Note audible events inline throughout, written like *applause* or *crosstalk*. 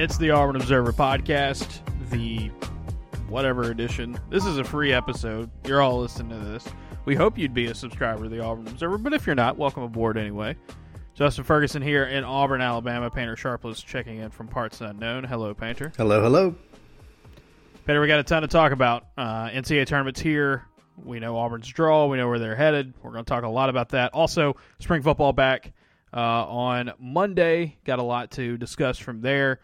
It's the Auburn Observer podcast, the whatever edition. This is a free episode. You're all listening to this. We hope you'd be a subscriber to the Auburn Observer, but if you're not, welcome aboard anyway. Justin Ferguson here in Auburn, Alabama. Painter Sharpless checking in from parts unknown. Hello, Painter. Hello, hello. Painter, we got a ton to talk about. Uh, NCAA tournament's here. We know Auburn's draw. We know where they're headed. We're going to talk a lot about that. Also, spring football back uh, on Monday. Got a lot to discuss from there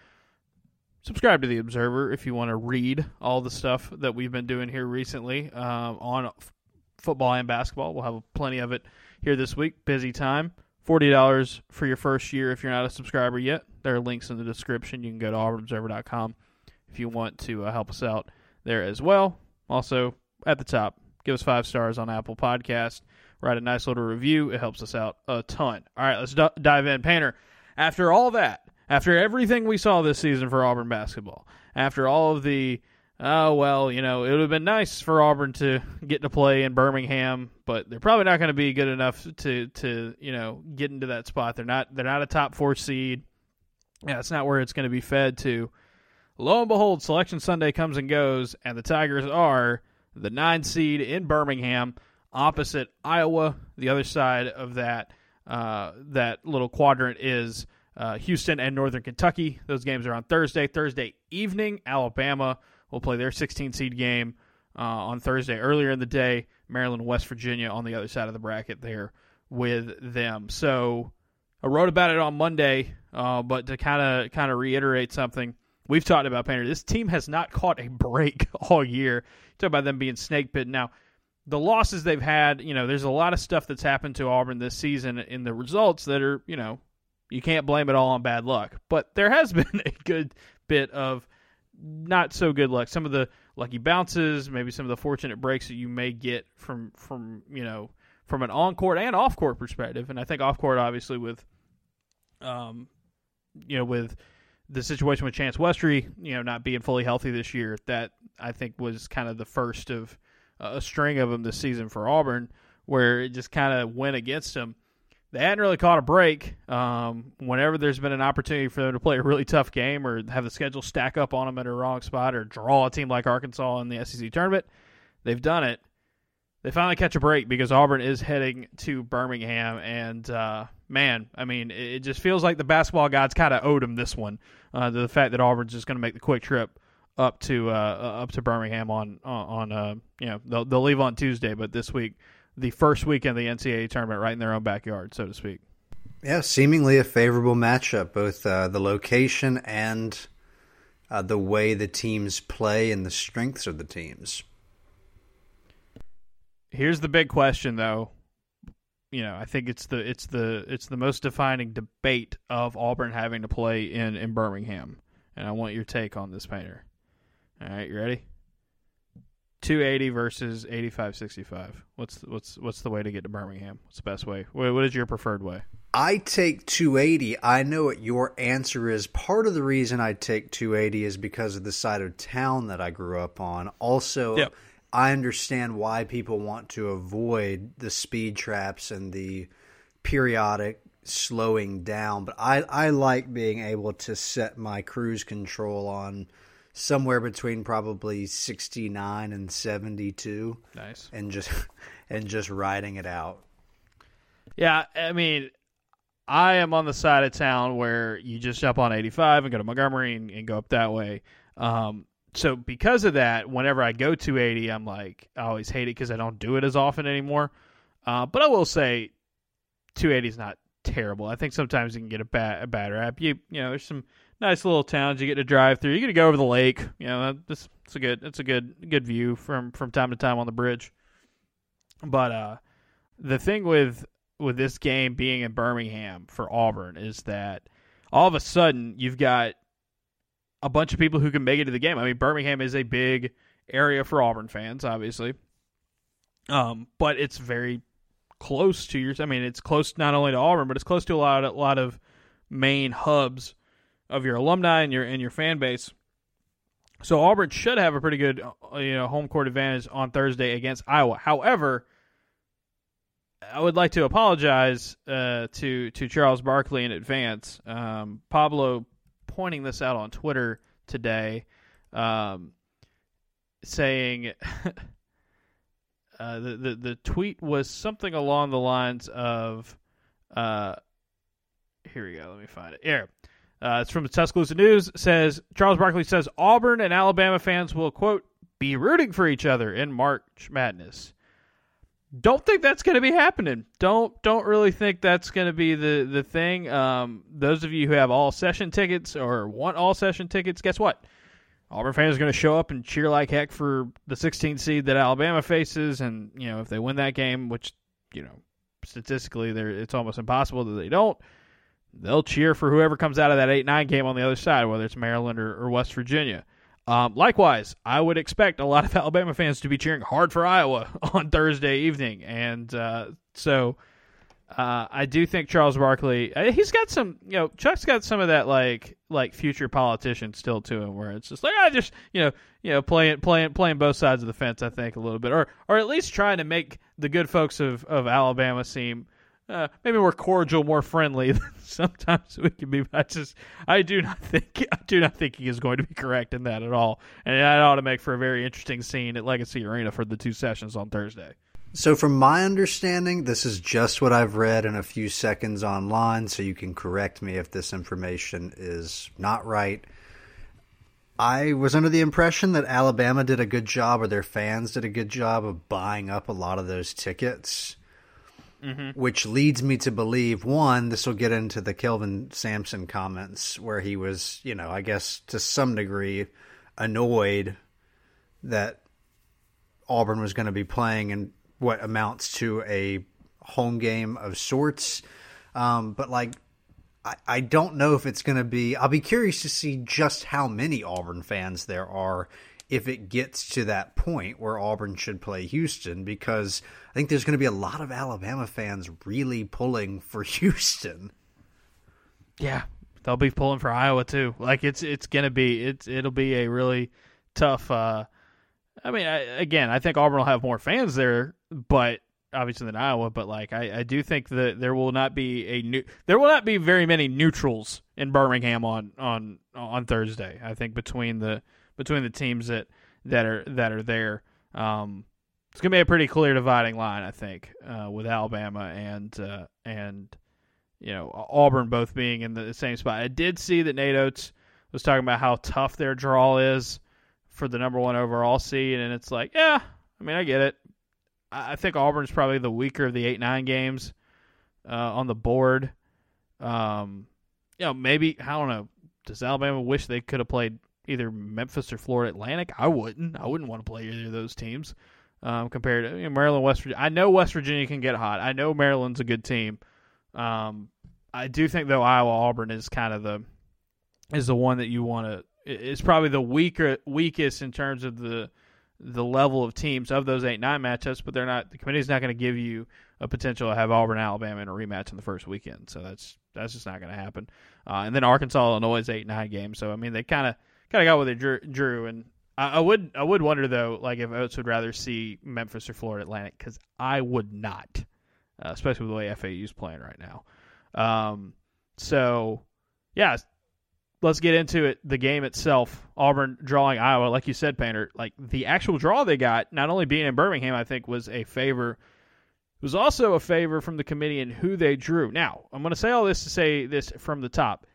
subscribe to the Observer if you want to read all the stuff that we've been doing here recently um, on f- football and basketball. We'll have plenty of it here this week. Busy time. Forty dollars for your first year if you're not a subscriber yet. There are links in the description. You can go to auburnobserver.com if you want to uh, help us out there as well. Also, at the top, give us five stars on Apple Podcast. Write a nice little review. It helps us out a ton. All right, let's d- dive in. Painter, after all that, after everything we saw this season for Auburn basketball, after all of the, oh, well, you know, it would have been nice for Auburn to get to play in Birmingham, but they're probably not going to be good enough to, to, you know, get into that spot. They're not, they're not a top four seed. Yeah, it's not where it's going to be fed to. Lo and behold, Selection Sunday comes and goes, and the Tigers are the nine seed in Birmingham, opposite Iowa. The other side of that, uh, that little quadrant is uh, Houston and Northern Kentucky. Those games are on Thursday. Thursday evening, Alabama will play their 16 seed game uh, on Thursday earlier in the day. Maryland, West Virginia on the other side of the bracket there with them. So I wrote about it on Monday, uh, but to kind of kind of reiterate something we've talked about, Painter. This team has not caught a break *laughs* all year. Talk about them being snake bitten now. The losses they've had, you know, there's a lot of stuff that's happened to Auburn this season in the results that are, you know, you can't blame it all on bad luck. But there has *laughs* been a good bit of not so good luck. Some of the lucky bounces, maybe some of the fortunate breaks that you may get from from you know from an on court and off court perspective. And I think off court, obviously, with um, you know, with the situation with Chance Westry, you know, not being fully healthy this year, that I think was kind of the first of uh, a string of them this season for Auburn, where it just kind of went against them they hadn't really caught a break. Um, whenever there's been an opportunity for them to play a really tough game or have the schedule stack up on them at a wrong spot or draw a team like Arkansas in the SEC tournament, they've done it. They finally catch a break because Auburn is heading to Birmingham, and uh, man, I mean, it, just feels like the basketball gods kind of owed them this one. Uh, the fact that Auburn's just going to make the quick trip up to uh, up to Birmingham on on uh, you know they'll they'll leave on Tuesday, but this week the first weekend of the NCAA tournament right in their own backyard, so to speak. Yeah, seemingly a favorable matchup, both uh, the location and uh, the way the teams play and the strengths of the teams. Here's the big question, though. You know, I think it's the it's the it's the most defining debate of Auburn having to play in in Birmingham, and I want your take on this, painter. All right, you ready? 280 versus 8565. What's what's what's the way to get to Birmingham? What's the best way? What is your preferred way? I take 280. I know what your answer is. Part of the reason I take 280 is because of the side of town that I grew up on. Also, yep. I understand why people want to avoid the speed traps and the periodic slowing down, but I I like being able to set my cruise control on somewhere between probably 69 and 72 nice. And just *laughs* and just riding it out. Yeah i mean i am on the side of town where you just jump on 85 and go to montgomery and, and go up that way. Um, so because of that whenever i go to 80 i'm like i always hate it because i don't do it as often anymore. Uh, but i will say 280 is not terrible. I think sometimes you can get a bad a bad rap. You you know there's some nice little towns you get to drive through. You get to go over the lake. You know, this it's a good it's a good good view from from time to time on the bridge. But uh, the thing with with this game being in Birmingham for Auburn is that all of a sudden you've got a bunch of people who can make it to the game. I mean, Birmingham is a big area for Auburn fans, obviously. Um, but it's very close to yours. I mean, it's close not only to Auburn, but it's close to a lot, a lot of main hubs of your alumni and your and your fan base. So Auburn should have a pretty good uh, you know home court advantage on Thursday against Iowa. However, I would like to apologize uh, to to Charles Barkley in advance. Um, Pablo pointing this out on Twitter today, um, saying *laughs* uh, the, the the tweet was something along the lines of, uh, here we go. Let me find it. Here. Uh, it's from the Tuscaloosa News. Says Charles Barkley says Auburn and Alabama fans will quote be rooting for each other in March Madness. Don't think that's going to be happening. Don't don't really think that's going to be the the thing. Um, those of you who have all session tickets or want all session tickets, guess what? Auburn fans are going to show up and cheer like heck for the 16 seed that Alabama faces, and you know if they win that game, which you know statistically, it's almost impossible that they don't. They'll cheer for whoever comes out of that eight nine game on the other side, whether it's Maryland or, or West Virginia. Um, likewise, I would expect a lot of *laughs* Alabama fans to be cheering hard for Iowa *laughs* on Thursday evening, and uh, so uh, I do think Charles Barkley. Uh, he's got some, you know, Chuck's got some of that like like future politician still to him, where it's just like I just you know you know playing playing playing both sides of the fence. I think a little bit, or or at least trying to make the good folks of of Alabama seem uh, maybe more cordial, more friendly *laughs* sometimes we can be. I just, I do not think, I do not think he is going to be correct in that at all, and that ought to make for a very interesting scene at Legacy Arena for the two sessions on Thursday. So, from my understanding, this is just what I've read in a few seconds online. So you can correct me if this information is not right. I was under the impression that Alabama did a good job, or their fans did a good job of buying up a lot of those tickets mm-hmm. which leads me to believe one, this will get into the Kelvin Sampson comments where he was, you know, I guess to some degree annoyed that Auburn was going to be playing in what amounts to a home game of sorts. Um, but like, I, I don't know if it's going to be. I'll be curious to see just how many Auburn fans there are if it gets to that point where Auburn should play Houston because I think there's going to be a lot of Alabama fans really pulling for *laughs* Houston. Yeah, they'll be pulling for Iowa too. Like it's it's going to be it's it'll be a really tough uh I mean, I, again, I think Auburn will have more fans there, but obviously than Iowa. But like, I, I do think that there will not be a new, there will not be very many neutrals in Birmingham on on on Thursday. I think between the between the teams that that are that are there. Um, it's gonna be a pretty clear dividing line, I think, uh, with Alabama and uh, and you know Auburn both being in the same spot. I did see that Nate Oats was talking about how tough their draw is for the number one overall seed, and it's like, yeah, I mean, I get it. I think Auburn's probably the weaker of the eight nine games uh, on the board. Um, you know, maybe I don't know. Does Alabama wish they could have played either Memphis or Florida Atlantic. I wouldn't. I wouldn't want to play either of those teams um, compared to you know, Maryland, West Virginia. I know West Virginia can get hot. I know Maryland's a good team. Um, I do think though Iowa Auburn is kind of the is the one that you want to. It's probably the weaker weakest in terms of the the level of teams of those eight nine matchups, but they're not. The committee's not going to give you a potential to have Auburn Alabama in a rematch in the first weekend. So that's that's just not going to happen. Uh, and then Arkansas Illinois is eight nine game. So I mean they kind of kind of got what they drew, and I, I, would I would wonder though, like if Oats would rather see Memphis or Florida Atlantic because I would not, uh, especially with the way FAU is playing right now. Um, so yeah, let's get into it. The game itself, Auburn drawing Iowa, like you said, Painter. Like the actual draw they got, not only being in Birmingham, I think was a favor. It was also a favor from the committee in who they drew. Now, I'm going to say all this to say this from the top.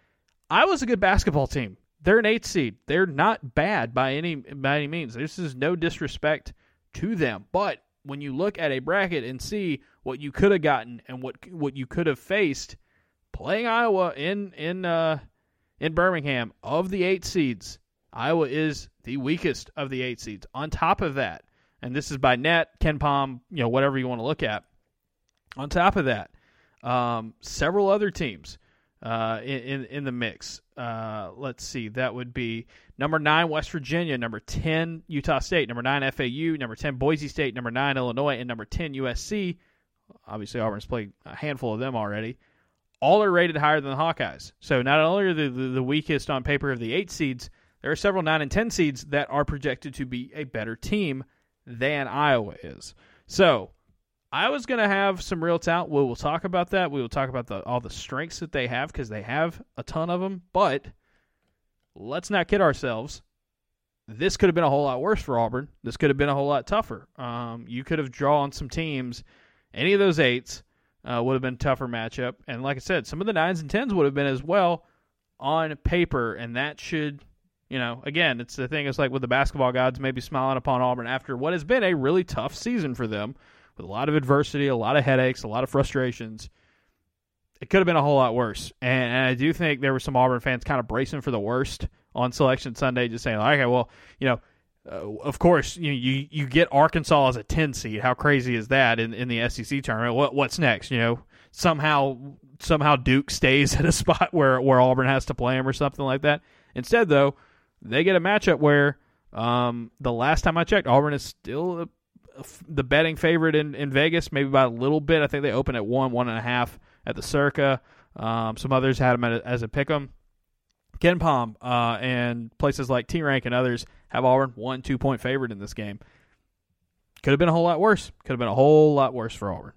Iowa's a good basketball team they're an eight seed. They're not bad by any by any means. This is no disrespect to them, but when you look at a bracket and see what you could have gotten and what what you could have faced playing Iowa in in uh, in Birmingham of the eight seeds, Iowa is the weakest of the eight seeds. On top of that, and this is by net, KenPom, you know, whatever you want to look at. On top of that, um, several other teams uh, in in the mix. Uh, let's see, that would be number nine West Virginia, number ten Utah State, number nine FAU, number ten Boise State, number nine Illinois, and number ten USC. Obviously, Auburn's played a handful of them already. All are rated higher than the Hawkeyes. So not only are they the, weakest on paper of the eight seeds, there are several nine and ten seeds that are projected to be a better team than Iowa is. So I was going to have some real talent. We will talk about that. We will talk about the, all the strengths that they have because they have a ton of them. But let's not kid ourselves. This could have been a whole lot worse for Auburn. This could have been a whole lot tougher. Um, you could have drawn some teams. Any of those eights uh, would have been tougher matchup. And like I said, some of the nines and tens would have been as well on paper, and that should, you know, again, it's the thing. It's like with the basketball gods maybe smiling upon Auburn after what has been a really tough season for them, with a lot of adversity, a lot of headaches, a lot of frustrations. It could have been a whole lot worse, and, and I do think there were some Auburn fans kind of bracing for the worst on Selection Sunday, just saying, okay, well, you know, uh, of course, you, you you get Arkansas as a ten seed. How crazy is that in, in the SEC tournament? What what's next? You know, somehow somehow Duke stays *laughs* at a spot where where Auburn has to play him or something like that. Instead, though, they get a matchup where um, the last time I checked, Auburn is still a, the betting favorite in, in Vegas, maybe by a little bit. I think they open at one, one and a half at the Circa. Um, some others had them a, as a pick 'em. KenPom uh, and places like T Rank and others have Auburn one, two point favorite in this game. Could have been a whole lot worse. Could have been a whole lot worse for Auburn.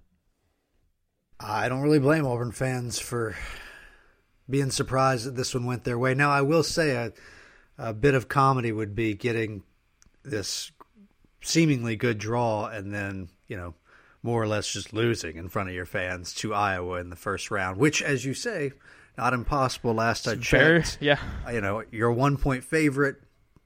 I don't really blame Auburn fans for being surprised that this one went their way. Now, I will say a, a bit of comedy would be getting this seemingly good draw and then, you know, more or less just losing in front of your fans to Iowa in the first round, which, as you say, not impossible. Last I checked, yeah, you know, you're a one point favorite,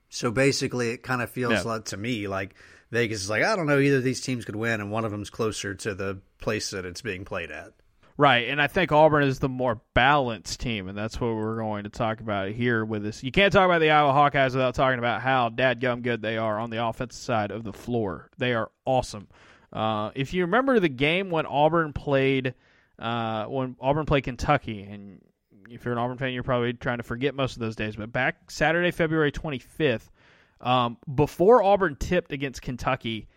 so basically, it kind of feels yeah. like to me like Vegas is like, I don't know, either of these teams could win, and one of them's closer to the place that it's being played at. Right, and I think Auburn is the more balanced team, and that's what we're going to talk about here with this. You can't talk about the Iowa Hawkeyes without talking about how dadgum good they are on the offensive side of the floor. They are awesome. Uh, if you remember the game when Auburn played, uh, when Auburn played Kentucky, and if you're an Auburn fan, you're probably trying to forget most of those days. But back Saturday, February 25th, um, before Auburn tipped against Kentucky,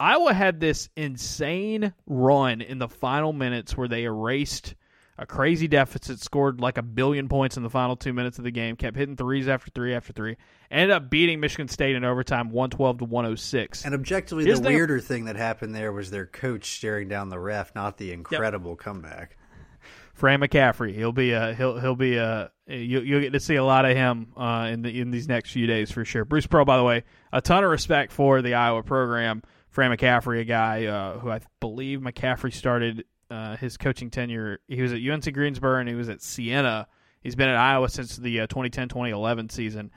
Iowa had this insane run in the final minutes where they erased a crazy deficit, scored like a billion points in the final two minutes of the game, kept hitting threes after three after three, ended up beating Michigan State in overtime, one twelve to 106. And objectively, the weirder thing that happened there was their coach staring down the ref, not the incredible yep. comeback. Fran McCaffery, He'll be a he'll he'll be a you, you'll get to see a lot of him uh, in the in these next few days for sure. Bruce Pearl, by the way, a ton of respect for the Iowa program. Fran McCaffery, a guy uh, who I believe McCaffery started uh, his coaching tenure. He was at UNC Greensboro and he was at Siena. He's been at Iowa since the 2010-2011 uh, season.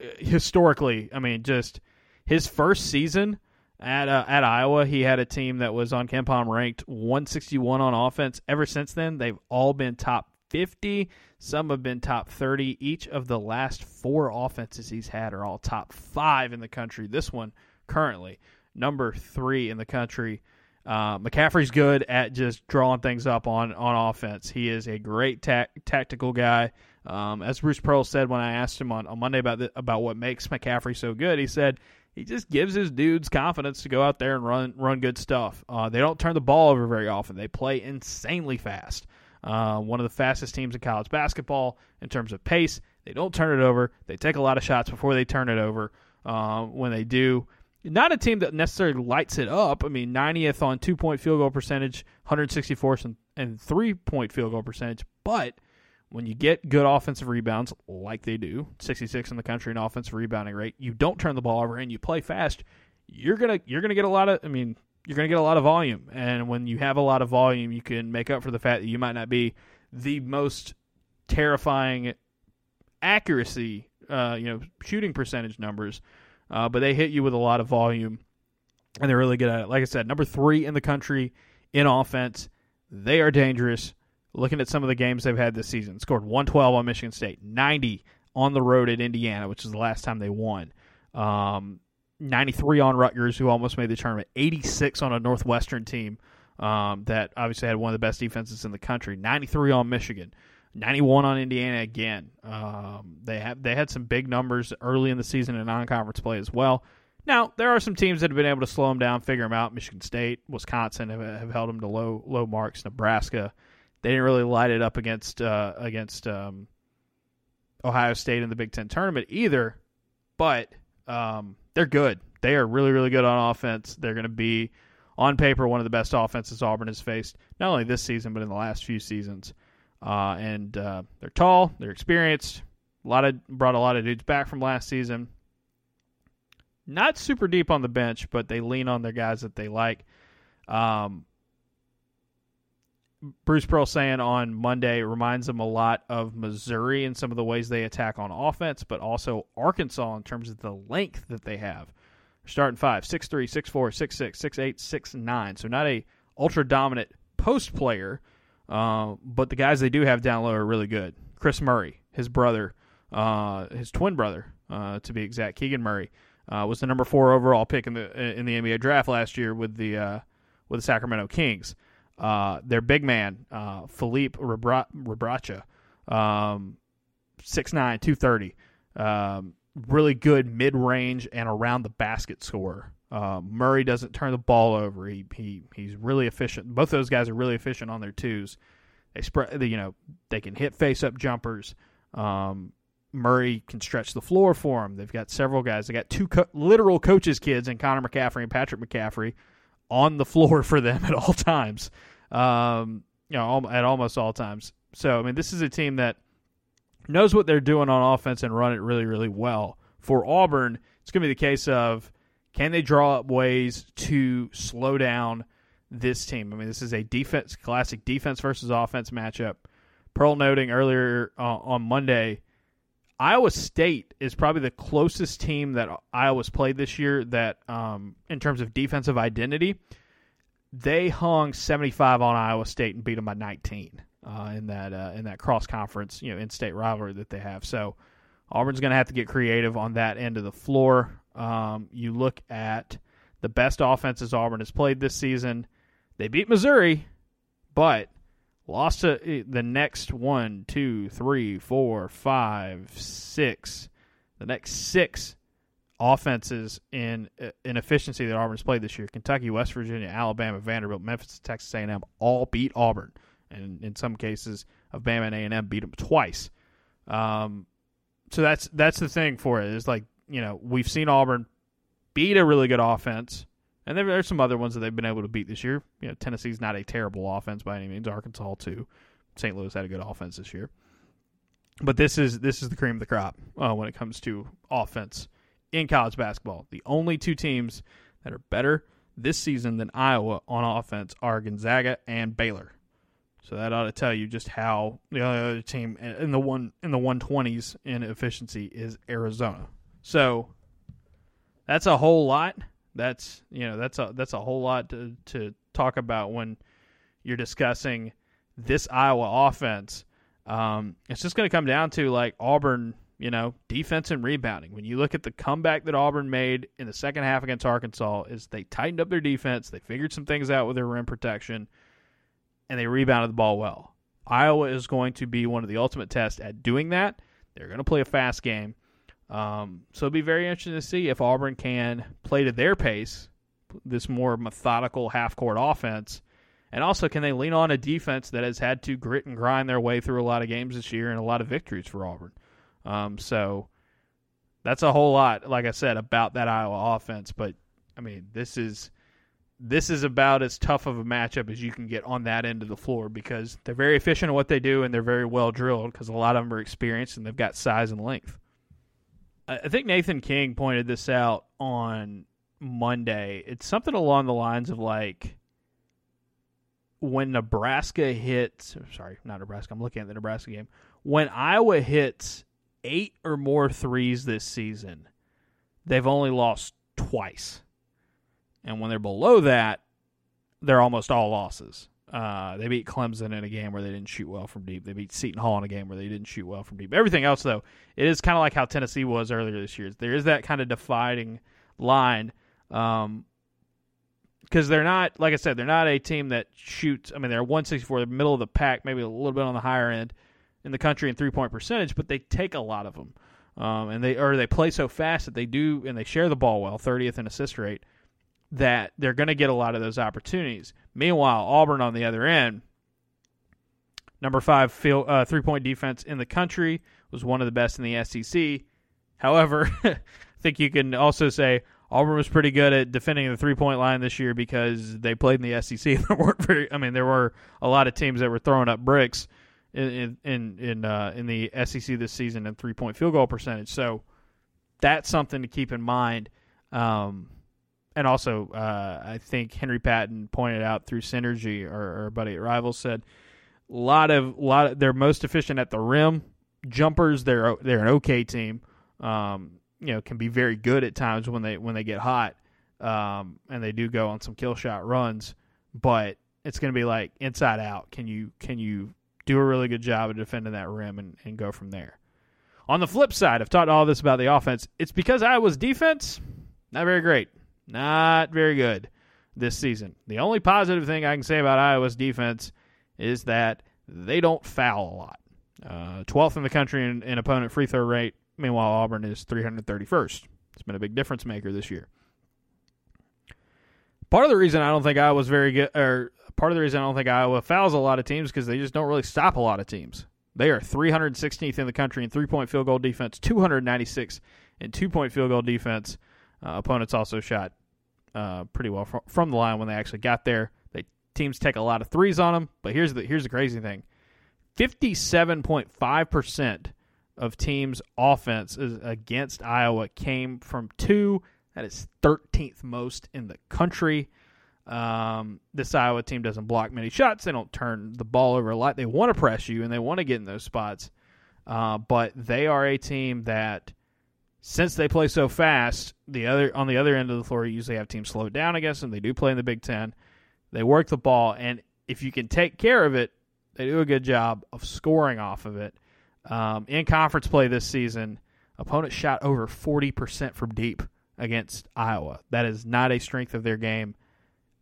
Uh, historically, I mean, just his first season at uh, at Iowa, he had a team that was on KenPom ranked 161 on offense. Ever since then, they've all been top 50. Some have been top 30. Each of the last four offenses he's had are all top five in the country. This one currently number three in the country. Uh, McCaffery's good at just drawing things up on, on offense. He is a great ta- tactical guy. Um, as Bruce Pearl said when I asked him on, on Monday about the, about what makes McCaffery so good, he said he just gives his dudes confidence to go out there and run run good stuff. Uh, they don't turn the ball over very often. They play insanely fast. Uh, one of the fastest teams in college basketball in terms of pace. They don't turn it over. They take a lot of shots before they turn it over. Uh, when they do, not a team that necessarily lights it up. I mean, 90th on two point field goal percentage, 164th and three point field goal percentage, but when you get good offensive rebounds like they do, 66 in the country in offensive rebounding rate, you don't turn the ball over and you play fast, you're to you're to get a lot of I mean, you're to get a lot of volume. And when you have a lot of volume, you can make up for the fact that you might not be the most terrifying accuracy, uh, you know, shooting percentage numbers, uh, but they hit you with a lot of volume and they're really good at it. Like I said, number 3 in the country in offense. They are dangerous looking at some of the games they've had this season, scored 112 on Michigan State, 90 on the road at Indiana, which is the last time they won. Um, 93 on Rutgers, who almost made the tournament. 86 on a Northwestern team um, that obviously had one of the best defenses in the country. 93 on Michigan. 91 on Indiana again. Um, they have they had some big numbers early in the season in non-conference play as well. Now there are some teams that have been able to slow them down, figure them out. Michigan State, Wisconsin have, have held them to low low marks. Nebraska, they didn't really light it up against uh, against um, Ohio State in the Big Ten tournament either, but um, they're good. They are really really good on offense. They're going to be on paper one of the best offenses Auburn has faced not only this season but in the last few seasons. Uh, and uh, they're tall, they're experienced. A lot of brought a lot of dudes back from last season. Not super deep on the bench, but they lean on their guys that they like. Um, Bruce Pearl saying on Monday reminds them a lot of Missouri in some of the ways they attack on offense, but also Arkansas in terms of the length that they have. Starting five, six three, six four, six six, six eight, six nine. So not a ultra dominant post player, uh, but the guys they do have down low are really good. Kris Murray, his brother, uh, his twin brother, uh, to be exact, Keegan Murray, uh, was the number four overall pick in the in the NBA draft last year with the uh, with the Sacramento Kings. Their big man, Filip Rebraca, um, 6'9", 230. Um, really good mid range and around the basket scorer. Uh, Murray doesn't turn the ball over. He he he's really efficient. Both those guys are really efficient on their twos. They spread, you know, they can hit face up jumpers. Um, Murray can stretch the floor for them. They've got several guys. They got two co- literal coaches' kids in Connor McCaffery and Patrick McCaffery on the floor *laughs* for them at all times. Um, you know, at almost all times. So I mean, this is a team that knows what they're doing on offense and run it really, really well. For Auburn, it's going to be the case of can they draw up ways to slow down this team? I mean, this is a defense, classic defense versus offense matchup. Pearl noting earlier uh, on Monday, Iowa State is probably the closest team that Iowa's played this year that, um, in terms of defensive identity, they hung 75 on Iowa State and beat them by 19 uh, in that uh, in that cross conference, you know, in-state rivalry that they have. So Auburn's going to have to get creative on that end of the floor. Um, you look at the best offenses Auburn has played this season. They beat Missouri, but lost to eh, the next one, two, three, four, five, six. The next six offenses in uh, in efficiency that Auburn's played this year. Kentucky, West Virginia, Alabama, Vanderbilt, Memphis, Texas A&M all beat Auburn, and in some cases, of Bama and A&M beat them twice. Um, so that's that's the thing for it is like you know we've seen Auburn beat a really good offense, and there, there's some other ones that they've been able to beat this year. You know Tennessee's not a terrible offense by any means. Arkansas too. St. Louis had a good offense this year, but this is this is the cream of the crop uh, when it comes to offense in college basketball. The only two teams that are better this season than Iowa on offense are Gonzaga and Baylor. So that ought to tell you just how the other team in the one in the 120s in efficiency is Arizona. So that's a whole lot. That's you know that's a that's a whole lot to to talk about when you're discussing this Iowa offense. Um, it's just going to come down to like Auburn you know, defense and rebounding. When you look at the comeback that Auburn made in the second half against Arkansas, is they tightened up their defense, they figured some things out with their rim protection, and they rebounded the ball well. Iowa is going to be one of the ultimate tests at doing that. They're going to play a fast game. Um, so it'll be very interesting to see if Auburn can play to their pace, this more methodical half court offense. And also, can they lean on a defense that has had to grit and grind their way through a lot of games this year and a lot of victories for Auburn? Um, so that's a whole lot, like I said, about that Iowa offense. But I mean, this is this is about as tough of a matchup as you can get on that end of the floor because they're very efficient at what they do and they're very well drilled because a lot of them are experienced and they've got size and length. I think Nathan King pointed this out on Monday. It's something along the lines of like when Nebraska hits, sorry, not Nebraska, I'm looking at the Nebraska game. When Iowa hits eight or more threes this season, they've only lost twice. And when they're below that, they're almost all losses. Uh, they beat Clemson in a game where they didn't shoot well from deep. They beat Seton Hall in a game where they didn't shoot well from deep. Everything else, though, it is kind of like how Tennessee was earlier this year. There is that kind of dividing line because um, they're not, like I said, they're not a team that shoots. I mean, they're 164, the middle of the pack, maybe a little bit on the higher end in the country in three point percentage, but they take a lot of them. Um, and they or they play so fast that they do and they share the ball well, 30th in assist rate, that they're going to get a lot of those opportunities. Meanwhile, Auburn on the other end, number five field, uh, three point defense in the country, was one of the best in the SEC. However, *laughs* I think you can also say Auburn was pretty good at defending the three point line this year because they played in the SEC. *laughs* There weren't very, I mean, there were a lot of teams that were throwing up bricks in in in, uh, in the SEC this season in three point field goal percentage. So that's something to keep in mind. Um, and also, uh, I think Henry Patton pointed out through synergy, or, our buddy at Rivals said, a lot of lot of, they're most efficient at the rim. Jumpers, they're they're an okay team. Um, you know, can be very good at times when they when they get hot, um, and they do go on some kill shot runs. But it's going to be like inside out. Can you can you do a really good job of defending that rim and, and go from there? On the flip side, I've talked all this about the offense. It's because Iowa's defense not very great, not very good this season. The only positive thing I can say about Iowa's defense is that they don't foul a lot. Uh, 12th in the country in, in opponent free throw rate. Meanwhile, Auburn is 331st. It's been a big difference maker this year. Part of the reason I don't think Iowa's very good, or part of the reason I don't think Iowa fouls a lot of teams because they just don't really stop a lot of teams. They are 316th in the country in three point field goal defense, 296 in two point field goal defense. Uh, opponents also shot uh, pretty well from, from the line when they actually got there. They teams take a lot of threes on them, but here's the here's the crazy thing: 57.5 percent of teams' offense is against Iowa came from two. That is 13th most in the country. Um, this Iowa team doesn't block many shots. They don't turn the ball over a lot. They want to press you and they want to get in those spots. Uh, but they are a team that, since they play so fast, the other on the other end of the floor, you usually have teams slowed down against them. They do play in the Big Ten. They work the ball, and if you can take care of it, they do a good job of scoring off of it. Um, in conference play this season, opponents shot over 40% from deep against Iowa. That is not a strength of their game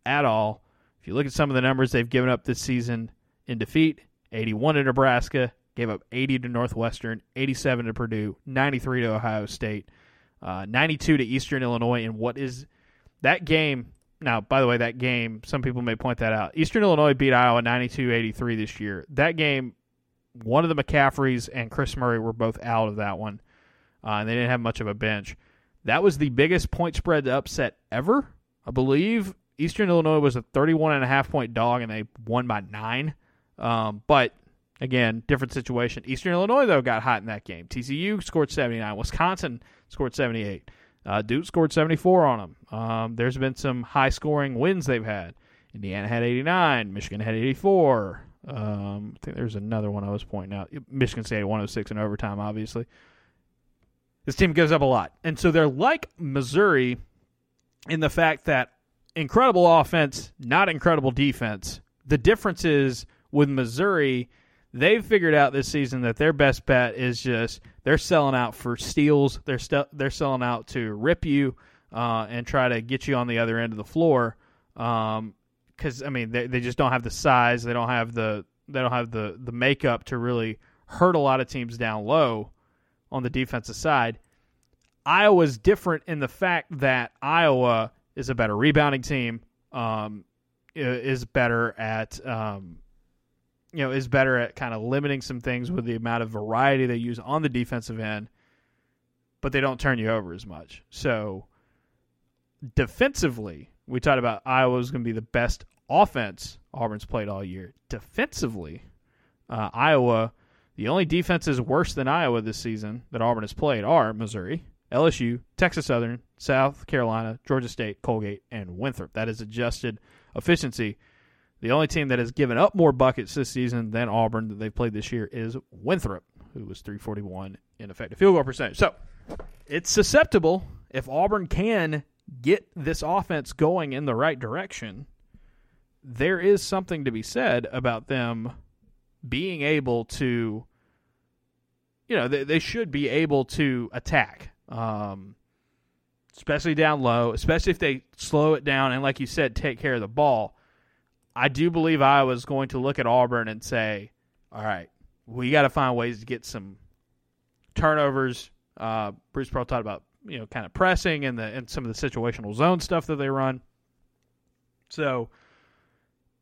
at all. If you look at some of the numbers they've given up this season in defeat 81 to Nebraska, gave up 80 to Northwestern, 87 to Purdue, 93 to Ohio State, uh, 92 to Eastern Illinois. And what is that game? Now, by the way, that game, some people may point that out. Eastern Illinois beat Iowa 92 83 this year. That game, one of the McCafferys and Kris Murray were both out of that one, uh, and they didn't have much of a bench. That was the biggest point spread upset ever, I believe. Eastern Illinois was a 31 and a half point dog, and they won by nine. Um, but again, different situation. Eastern Illinois though got hot in that game. TCU scored 79. Wisconsin scored 78. Uh, Duke scored 74 on them. Um, there's been some high scoring wins they've had. Indiana had 89. Michigan had 84. Um, I think there's another one I was pointing out. Michigan State 106 in overtime, obviously. This team gives up a lot. And so they're like Missouri in the fact that incredible offense, not incredible defense. The difference is with Missouri, they've figured out this season that their best bet is just they're selling out for steals. They're st- they're selling out to rip you uh, and try to get you on the other end of the floor. Because um, I mean, they they just don't have the size. They don't have the they don't have the the makeup to really hurt a lot of teams down low on the defensive side. Iowa's different in the fact that Iowa is a better rebounding team. Um, is better at um, you know is better at kind of limiting some things with the amount of variety they use on the defensive end, but they don't turn you over as much. So defensively, we talked about Iowa's going to be the best offense Auburn's played all year. Defensively, uh, Iowa, the only defenses worse than Iowa this season that Auburn has played are Missouri, LSU, Texas Southern, South Carolina, Georgia State, Colgate, and Winthrop. That is adjusted efficiency. The only team that has given up more buckets this season than Auburn that they've played this year is Winthrop, who was 341 in effective field goal percentage. So it's susceptible if Auburn can get this offense going in the right direction. There is something to be said about them being able to, you know, they, they should be able to attack. Um, especially down low, especially if they slow it down and, like you said, take care of the ball. I do believe Iowa's going to look at Auburn and say, all right, we got to find ways to get some turnovers. Uh, Bruce Pearl talked about you know kind of pressing and the and some of the situational zone stuff that they run. So,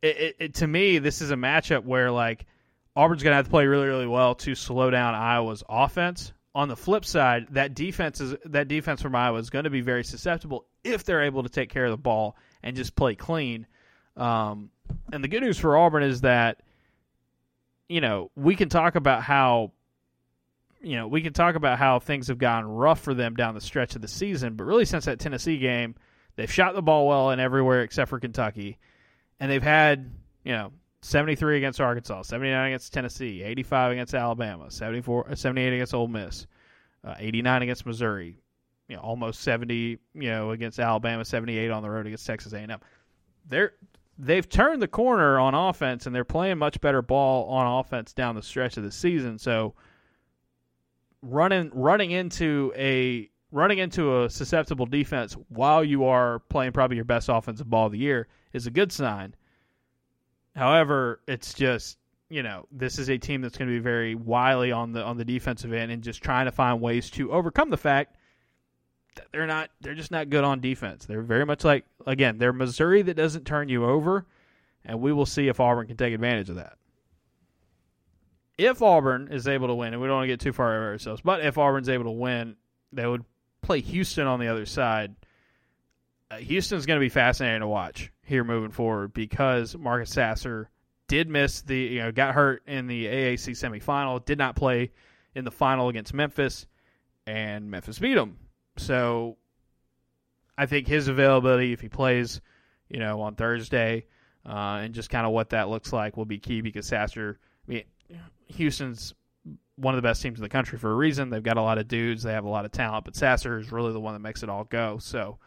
it, it, it to me, this is a matchup where like Auburn's going to have to play really really well to slow down Iowa's offense on the flip side, that defense is that defense from Iowa is going to be very susceptible if they're able to take care of the ball and just play clean. Um, and the good news for Auburn is that you know, we can talk about how you know, we can talk about how things have gotten rough for them down the stretch of the season, but really since that Tennessee game, they've shot the ball well and everywhere except for Kentucky. And they've had, you know, 73 against Arkansas, 79 against Tennessee, 85 against Alabama, 74 78 against Ole Miss, uh, 89 against Missouri, you know, almost 70, you know, against Alabama, 78 on the road against Texas A&M. They're they've turned the corner on offense and they're playing much better ball on offense down the stretch of the season. So running running into a running into a susceptible defense while you are playing probably your best offensive ball of the year is a good sign. However, it's just you know this is a team that's going to be very wily on the on the defensive end and just trying to find ways to overcome the fact they're not they're just not good on defense. They're very much like again they're Missouri that doesn't turn you over, and we will see if Auburn can take advantage of that if Auburn is able to win, and we don't want to get too far over ourselves, but if Auburn's able to win, they would play Houston on the other side. Uh, Houston's going to be fascinating to watch here moving forward because Marcus Sasser did miss the, you know, got hurt in the AAC semifinal, did not play in the final against Memphis, and Memphis beat him. So I think his availability, if he plays, you know, on Thursday, uh, and just kind of what that looks like will be key because Sasser, I mean, Houston's one of the best teams in the country for a reason. They've got a lot of dudes, they have a lot of talent, but Sasser is really the one that makes it all go. So,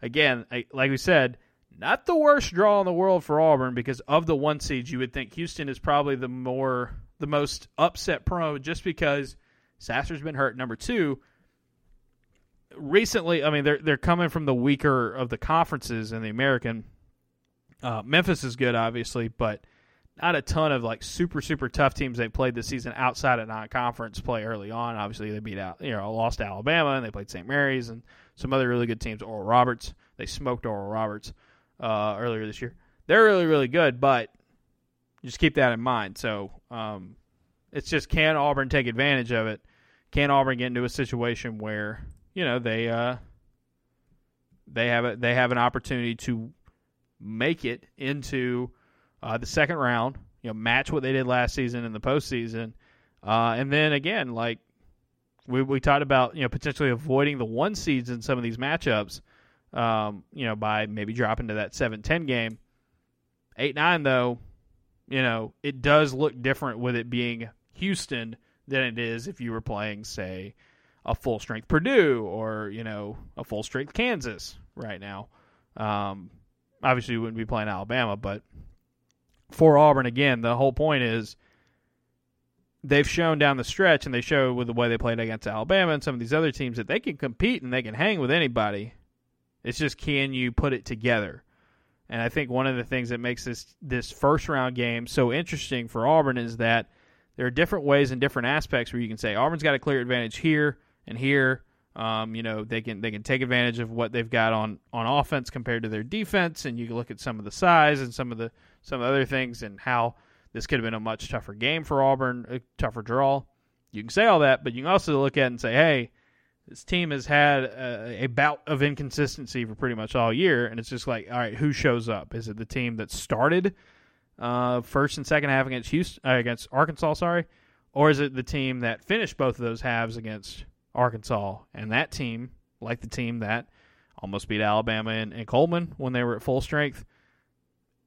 again, like we said, not the worst draw in the world for Auburn because of the one seeds. You would think Houston is probably the more the most upset prone just because Sasser's been hurt. Number two, recently, I mean they're they're coming from the weaker of the conferences in the American. Uh, Memphis is good, obviously, but not a ton of like super super tough teams they played this season outside of non-conference play early on. Obviously, they beat out you know lost to Alabama and they played St. Mary's and some other really good teams. Oral Roberts, they smoked Oral Roberts uh, earlier this year. They're really really good, but just keep that in mind. So um, it's just can Auburn take advantage of it? Can Auburn get into a situation where you know they uh, they have a, they have an opportunity to make it into uh, the second round, you know, match what they did last season in the postseason. Uh, and then again, like we, we talked about, you know, potentially avoiding the one seeds in some of these matchups, um, you know, by maybe dropping to that 7 10 game. 8 9, though, you know, it does look different with it being Houston than it is if you were playing, say, a full strength Purdue or, you know, a full strength Kansas right now. Um, obviously, we wouldn't be playing Alabama, but for Auburn again, the whole point is they've shown down the stretch and they show with the way they played against Alabama and some of these other teams that they can compete and they can hang with anybody. It's just can you put it together? And I think one of the things that makes this this first round game so interesting for Auburn is that there are different ways and different aspects where you can say Auburn's got a clear advantage here and here. Um, you know they can they can take advantage of what they've got on on offense compared to their defense, and you can look at some of the size and some of the some other things and how this could have been a much tougher game for Auburn, a tougher draw. You can say all that, but you can also look at it and say, hey, this team has had a, a, bout of inconsistency for pretty much all year, and it's just like, all right, who shows up? Is it the team that started uh, first and second half against Houston, uh, against Arkansas, sorry, or is it the team that finished both of those halves against Arkansas? And that team, like the team that almost beat Alabama and, and Coleman when they were at full strength,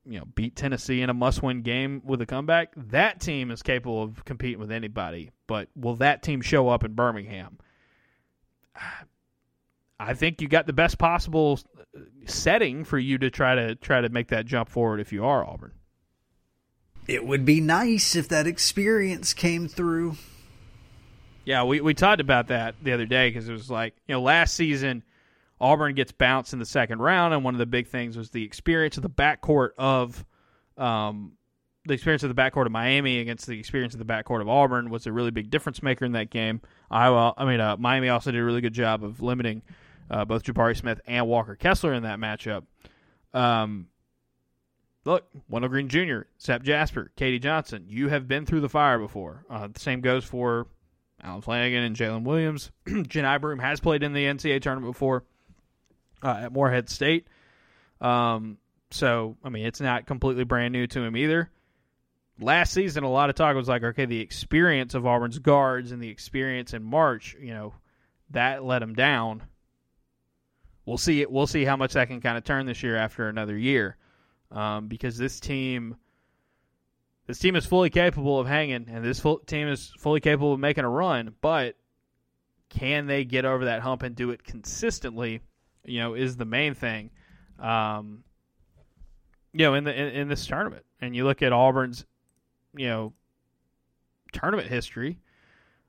you know beat Tennessee in a must-win game with a comeback, that team is capable of competing with anybody. But will that team show up in Birmingham? I think you got the best possible setting for you to try to try to make that jump forward if you are Auburn. It would be nice if that experience came through. Yeah, we we talked about that the other day because it was like you know last season Auburn gets bounced in the second round, and one of the big things was the experience of the backcourt of um, the experience of the backcourt of Miami against the experience of the backcourt of Auburn was a really big difference maker in that game. Iowa, I mean, uh, Miami also did a really good job of limiting uh, both Jabari Smith and Walker Kessler in that matchup. Um, look, Wendell Green Jr., Zep Jasper, K.D. Johnson, you have been through the fire before. Uh, the same goes for Allen Flanigan and Jalen Williams. *clears throat* Johni Broome has played in the NCAA tournament before uh, at Morehead State. Um, so I mean, it's not completely brand new to him either. last season, a lot of talk was like, okay, the experience of Auburn's guards and the experience in March, you know, that let them down. We'll see. We'll see how much that can kind of turn this year after another year, um, because this team, this team is fully capable of hanging, and this team is fully capable of making a run. But can they get over that hump and do it consistently? You know, is the main thing. Um, you know, in the in, in this tournament, and you look at Auburn's you know tournament history,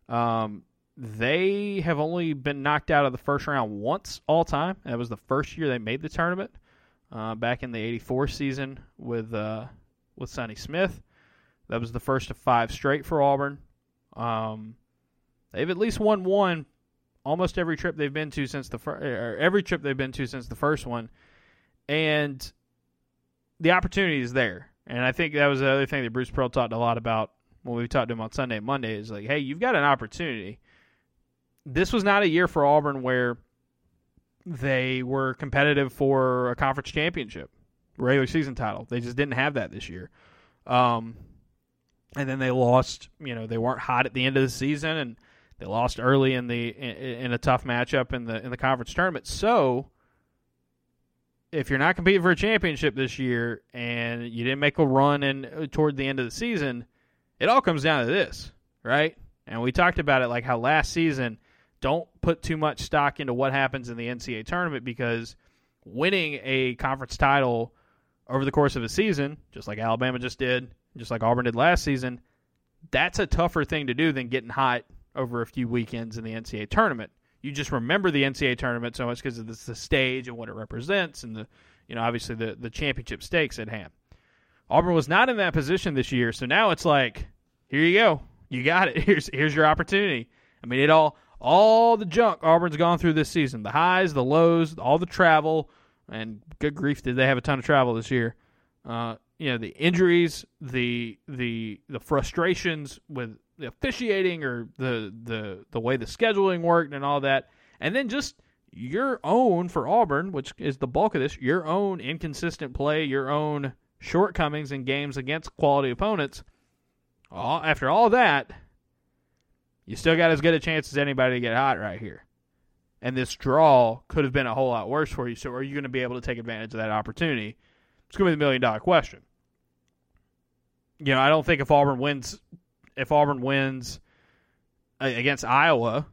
um, they have only been knocked out of the first round once all time. That was the first year they made the tournament, uh, back in the '84 season with uh, with Sonny Smith. That was the first of five straight for Auburn. Um, they've at least won one almost every trip they've been to since the fir- or every trip they've been to since the first one, and the opportunity is there. And I think that was the other thing that Bruce Pearl talked a lot about when we talked to him on Sunday and Monday is like, hey, you've got an opportunity. This was not a year for Auburn where they were competitive for a conference championship, regular season title. They just didn't have that this year. Um, and then they lost. You know, they weren't hot at the end of the season, and they lost early in the in, in a tough matchup in the in the conference tournament. So if you're not competing for a championship this year and you didn't make a run in uh, toward the end of the season, it all comes down to this, right? And we talked about it like how last season, don't put too much stock into what happens in the NCAA tournament because winning a conference title over the course of a season, just like Alabama just did, just like Auburn did last season, that's a tougher thing to do than getting hot over a few weekends in the NCAA tournament you just remember the NCAA tournament so much because of the stage and what it represents, and the you know obviously the the championship stakes at hand. Auburn was not in that position this year, so now it's like, here you go, you got it. *laughs* Here's here's your opportunity. I mean, it all all the junk Auburn's gone through this season, the highs, the lows, all the travel, and good grief, did they have a ton of travel this year? Uh, you know, the injuries, the the the frustrations with the officiating or the the the way the scheduling worked and all that, and then just your own for Auburn, which is the bulk of this, your own inconsistent play, your own shortcomings in games against quality opponents. All, after all that, you still got as good a chance as anybody to get hot right here. And this draw could have been a whole lot worse for you. So, are you going to be able to take advantage of that opportunity? It's going to be the million dollar question. You know, I don't think if Auburn wins if Auburn wins against Iowa,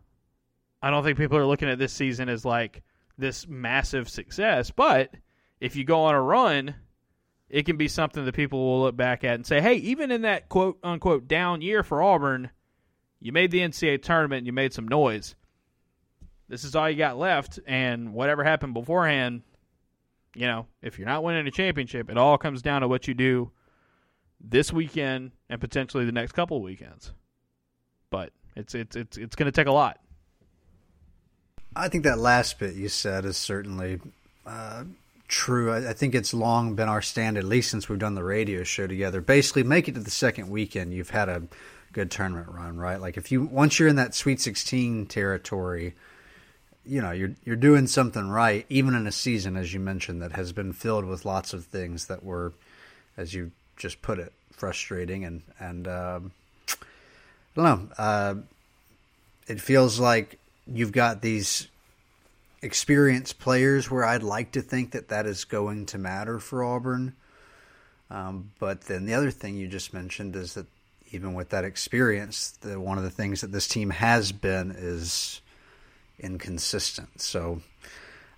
I don't think people are looking at this season as like this massive success. But if you go on a run, it can be something that people will look back at and say, hey, even in that quote unquote down year for Auburn, you made the NCAA tournament you made some noise. This is all you got left, and whatever happened beforehand, you know, if you're not winning a championship, it all comes down to what you do this weekend and potentially the next couple of weekends. But it's it's it's it's going to take a lot. I think that last bit you said is certainly uh, true. I, I, think it's long been our stand, at least since we've done the radio show together. Basically, make it to the second weekend, you've had a good tournament run, right? Like if you once you're in that Sweet 16 territory, you know you're you're doing something right, even in a season, as you mentioned, that has been filled with lots of things that were, as you just put it, frustrating and and um, I don't know. Uh, it feels like you've got these experienced players where I'd like to think that that is going to matter for Auburn. Um, but then the other thing you just mentioned is that even with that experience, the, one of the things that this team has been is inconsistent. So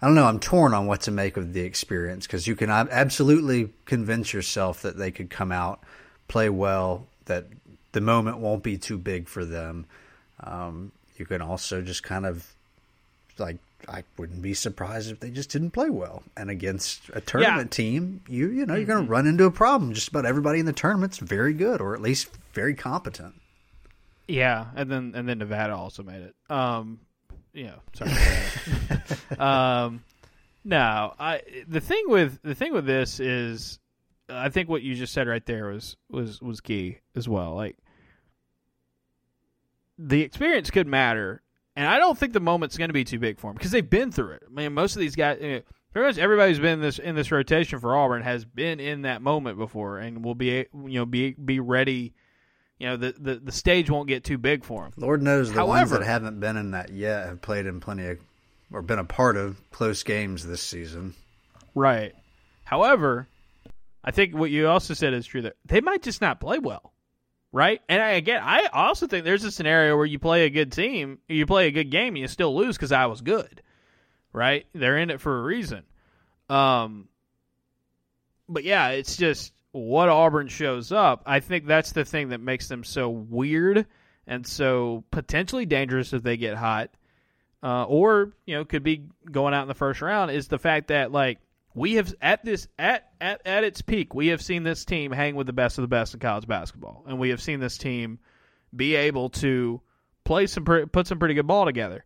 I don't know. I'm torn on what to make of the experience because you can absolutely convince yourself that they could come out, play well, that the moment won't be too big for them. Um, you can also just kind of like I wouldn't be surprised if they just didn't play well. And against a tournament yeah. team, you you know you're going to mm-hmm. run into a problem. Just about everybody in the tournament's very good, or at least very competent. Yeah, and then and then Nevada also made it. Um, you know, sorry. *laughs* um, no, I the thing with the thing with this is, I think what you just said right there was was was key as well. Like the experience could matter, and I don't think the moment's going to be too big for them because they've been through it. I mean, most of these guys, you know, pretty much everybody who's been in this in this rotation for Auburn has been in that moment before, and will be you know be be ready. You know the, the, the stage won't get too big for them. Lord knows the However, ones that haven't been in that yet have played in plenty of or been a part of close games this season. Right. However, I think what you also said is true that they might just not play well. Right? And I, again, I also think there's a scenario where you play a good team, you play a good game, and you still lose because I was good right? They're in it for a reason. Um, but yeah, it's just what Auburn shows up. I think that's the thing that makes them so weird and so potentially dangerous if they get hot, uh, or you know could be going out in the first round. Is the fact that like we have at this at, at at its peak, we have seen this team hang with the best of the best in college basketball, and we have seen this team be able to play some put some pretty good ball together.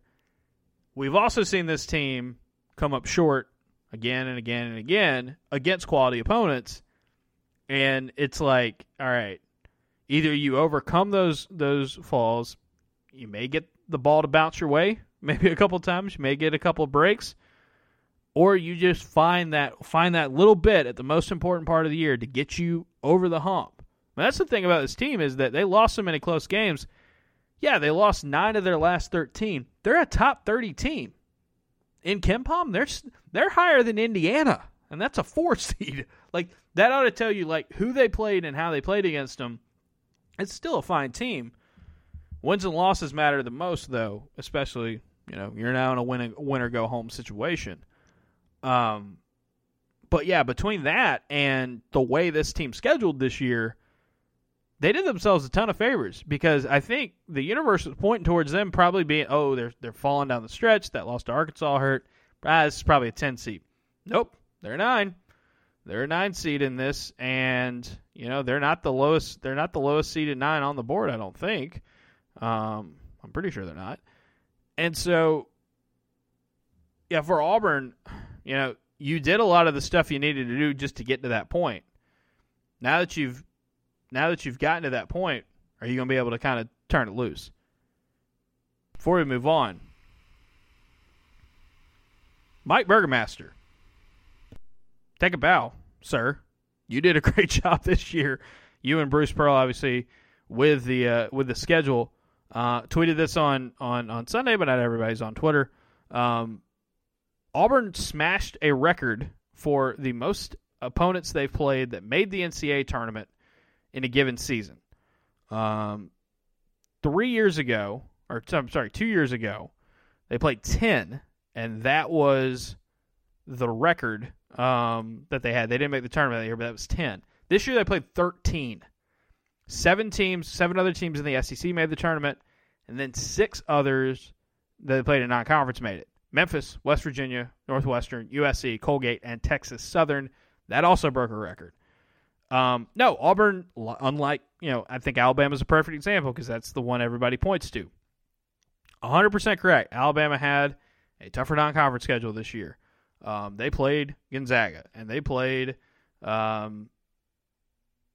We've also seen this team come up short again and again and again against quality opponents. And it's like, all right, either you overcome those those falls, you may get the ball to bounce your way, *laughs* maybe a couple times, you may get a couple breaks, or you just find that find that little bit at the most important part of the year to get you over the hump. that's the thing about this team is that they lost so many close games yeah, they lost nine of their last 13. They're a top 30 team. In KenPom, they're, they're higher than Indiana, and that's a four *laughs* seed. Like, that ought to tell you, like, who they played and how they played against them. It's still a fine team. Wins and losses matter the most, though, especially, you know, you're now in a win, win or go home situation. Um, but yeah, between that and the way this team scheduled this year, they did themselves a ton of favors because I think the universe was pointing towards them probably being, oh, they're they're falling down the stretch. That loss to Arkansas hurt. Ah, this is probably a ten seed. Nope, they're nine. They're a nine seed in this, and you know they're not the lowest. They're not the lowest seeded nine on the board. I don't think. Um, I'm pretty sure they're not. And so, yeah, for Auburn, you know, you did a lot of the stuff you needed to do just to get to that point. Now that you've now that you've gotten to that point, are you going to be able to kind of turn it loose? Before we move on, Mike Burgermaster, take a bow, sir. You did a *laughs* great job this year. You and Bruce Pearl, obviously, with the uh, with the schedule. Uh, tweeted this on, on on Sunday, but not everybody's on Twitter. Um, Auburn smashed a record for the most opponents they've played that made the NCAA tournament in a given season. Um, three years ago, or I'm sorry, two years ago, they played 10, and that was the record um, that they had. They didn't make the tournament that year, but that was 10. This year they played 13. Seven teams, seven other teams in the SEC made the tournament, and then six others that played in non conference made it. Memphis, West Virginia, Northwestern, USC, Colgate, and Texas Southern. That also broke a record. Um, no, Auburn, unlike, you know, I think Alabama's a perfect example because that's the one everybody points to. 100% correct. Alabama had a tougher non conference schedule this year. Um, they played Gonzaga and they played, um,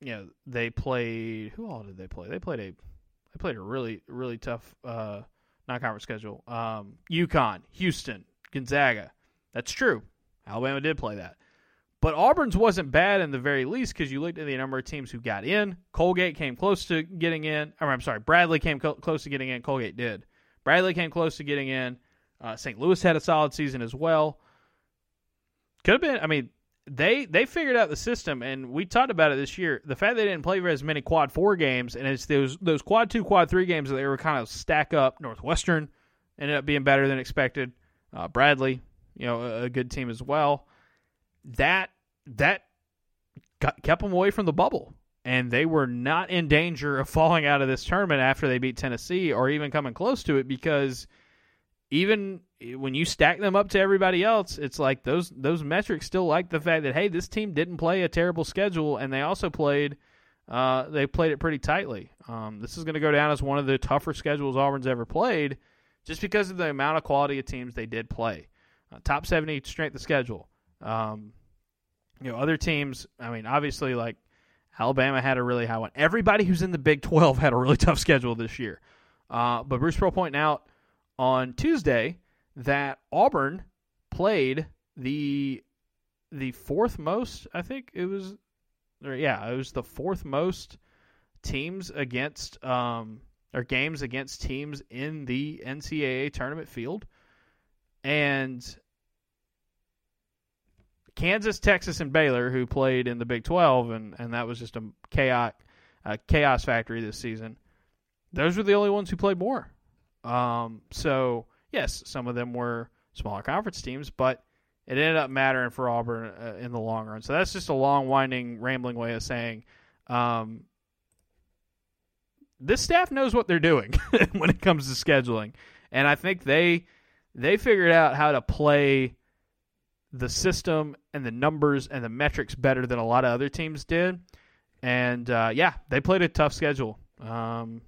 you know, they played, who all did they play? They played a, they played a really, really tough, uh, non conference schedule. Um, UConn, Houston, Gonzaga. That's true. Alabama did play that. But Auburn's wasn't bad in the very least because you looked at the number of teams who got in. Colgate came close to getting in. Or, I'm sorry, Bradley came co- close to getting in. Colgate did. Bradley came close to getting in. Uh, St. Louis had a solid season as well. Could have been. I mean, they they figured out the system, and we talked about it this year. The fact they didn't play as many quad four games, and it's those those quad two, quad three games that they were kind of stack up. Northwestern ended up being better than expected. Uh, Bradley, you know, a, a good team as well. That that got, kept them away from the bubble. And they were not in danger of *laughs* falling out of this tournament after they beat Tennessee or even coming close to it because even when you stack them up to everybody else, it's like those those metrics still like the fact that hey, this team didn't play a terrible schedule, and they also played uh, they played it pretty tightly. Um, this is going to go down as one of the tougher schedules Auburn's ever played, just because of the amount of quality of teams they did play. Uh, top seventy strength of schedule. Um, you know, other teams, I mean, obviously, like Alabama had a really high one. Everybody who's in the Big 12 *laughs* had a really tough schedule this year. Uh, but Bruce Pearl pointing out on Tuesday that Auburn played the the fourth most. I think it was, or yeah, it was the fourth most teams against um, or games against teams in the NCAA tournament field, and Kansas, Texas, and Baylor, who played in the Big Twelve, and and that was just a chaos a chaos factory this season. Those were the only ones who played more. Um, so yes, some of them were smaller conference teams, but it ended up mattering for Auburn uh, in the long run. So that's just a long, winding, rambling way of saying um, this staff knows what they're doing *laughs* when it comes to scheduling, and I think they they figured out how to play the system and the numbers and the metrics better than a lot of other teams did. And uh, yeah, they played a tough schedule. Um,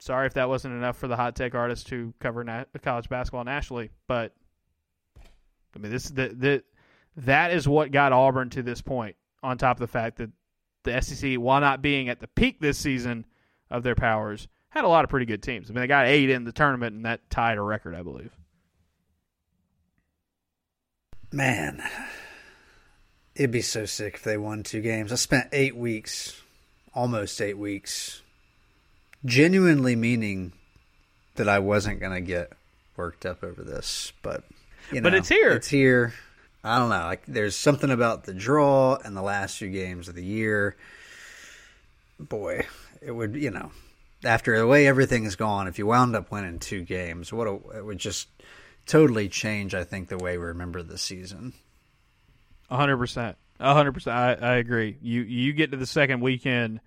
sorry if that wasn't enough for the hot take artist to cover na- college basketball nationally, but I mean this the, the that is what got Auburn to this point. On top of the fact that the SEC, while not being at the peak this season of their powers, had a lot of pretty good teams. I mean, they got eight in the tournament, and that tied a record, I believe. Man, it'd be so sick if they won two games. I spent eight weeks, almost eight weeks, genuinely meaning that I wasn't going to get worked up over this, but you know, but it's here. It's here. I don't know. Like, there's something about the draw and the last few games of the year. Boy, it would you know, after the way everything's gone, if you wound up winning two games, what a, it would just totally change. I think the way we remember the season. hundred percent, hundred percent. I I agree. You you get to the second weekend,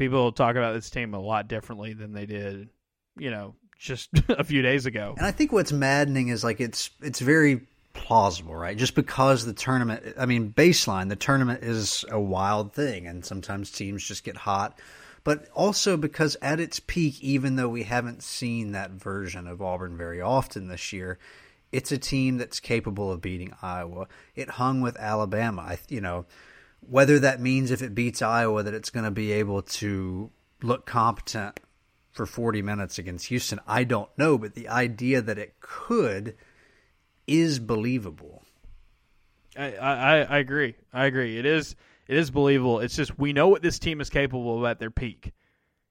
people talk about this team a lot differently than they did, you know, just *laughs* a few days ago. And I think what's maddening is like it's it's very plausible, right? Just because the tournament, I mean, baseline, the tournament is a wild thing, and sometimes teams just get hot. But also because at its peak, even though we haven't seen that version of Auburn very often this year, it's a team that's capable of beating Iowa. It hung with Alabama. I, you know, whether that means if it beats Iowa that it's going to be able to look competent for 40 minutes against Houston, I don't know. But the idea that it could is believable. I, I, I agree. I agree. It is it is believable. It's just we know what this team is capable of at their peak.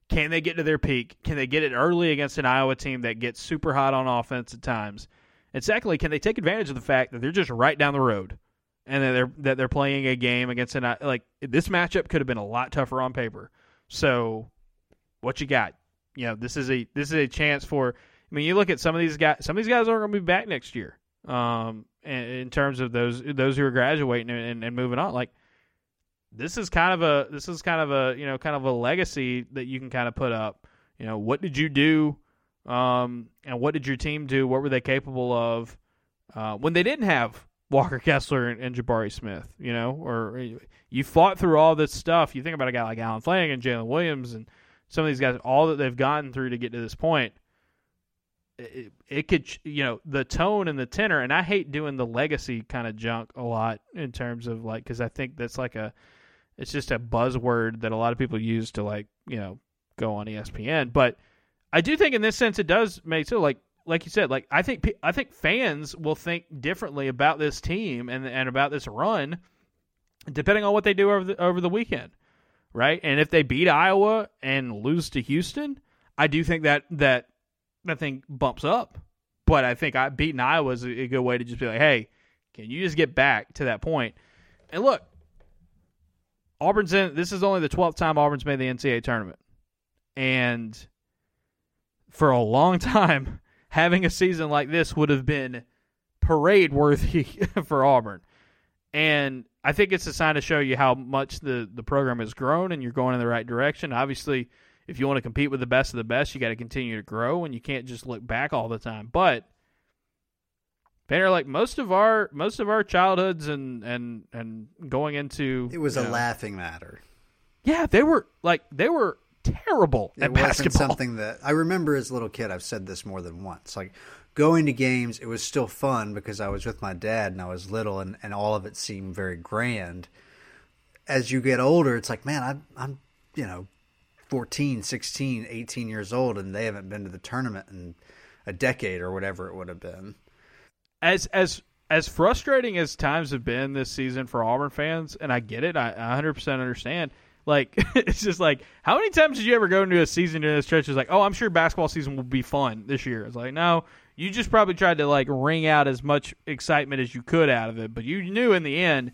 Can they get to their peak? Can they get it early against an Iowa team that gets super hot on offense at times? And secondly, can they take advantage of the fact that they're just right down the road and that they're that they're playing a game against an like this matchup could have been a lot tougher on paper. So, what you got? You know, this is a this is a chance for. I mean, you look at some of these guys. Some of these guys aren't going to be back next year. Um, in terms of those those who are graduating and, and moving on, like this is kind of a this is kind of a you know kind of a legacy that you can kind of put up. You know, what did you do, um, and what did your team do? What were they capable of uh, when they didn't have Walker Kessler and, and, Jabari Smith? You know, or you fought through all this stuff. You think about a guy like Allen Flanigan, Jalen Williams, and some of these guys, all that they've gotten through to get to this point. It, it could, you know, the tone and the tenor, and I hate doing the legacy kind of junk a lot in terms of like, because I think that's like a, it's just a buzzword that a lot of people use to like you know go on ESPN. But I do think in this sense it does make so like like you said like I think I think fans will think differently about this team and and about this run depending on what they do over the over the weekend, right? And if they beat Iowa and lose to Houston, I do think that that that thing bumps up. But I think I beating Iowa is a, good way to just be like, hey, can you just get back to that point? And look, Auburn's in. This is only the twelfth time Auburn's made the NCAA tournament, and for a long *laughs* time, having a season like this would have been parade worthy *laughs* for Auburn. And I think it's a sign to show you how much the, the program has grown and you're going in the right direction. Obviously, if you want to compete with the best of the best, you got to continue to grow and you can't just look back all the time. But Painter, like most of our most of our childhoods and and and going into it was a know, laughing matter. Yeah, they were like they were terrible it at wasn't basketball. Something that I remember as a little kid. I've said this more than once. Like going to games, it was still fun because I was with my dad and I was little, and and all of it seemed very grand. As you get older, it's like, man, I'm I'm you know 14, 16, 18 years old, and they haven't been to the tournament in a decade or whatever it would have been as as as frustrating as times have been this season for Auburn fans, and I get it, I, 100% understand. Like *laughs* it's just like how many times did you ever go into a season in a stretch? It's like, oh, I'm sure basketball season will be fun this year. It's like, no, you just probably tried to like wring out as much excitement as you could out of it, but you knew in the end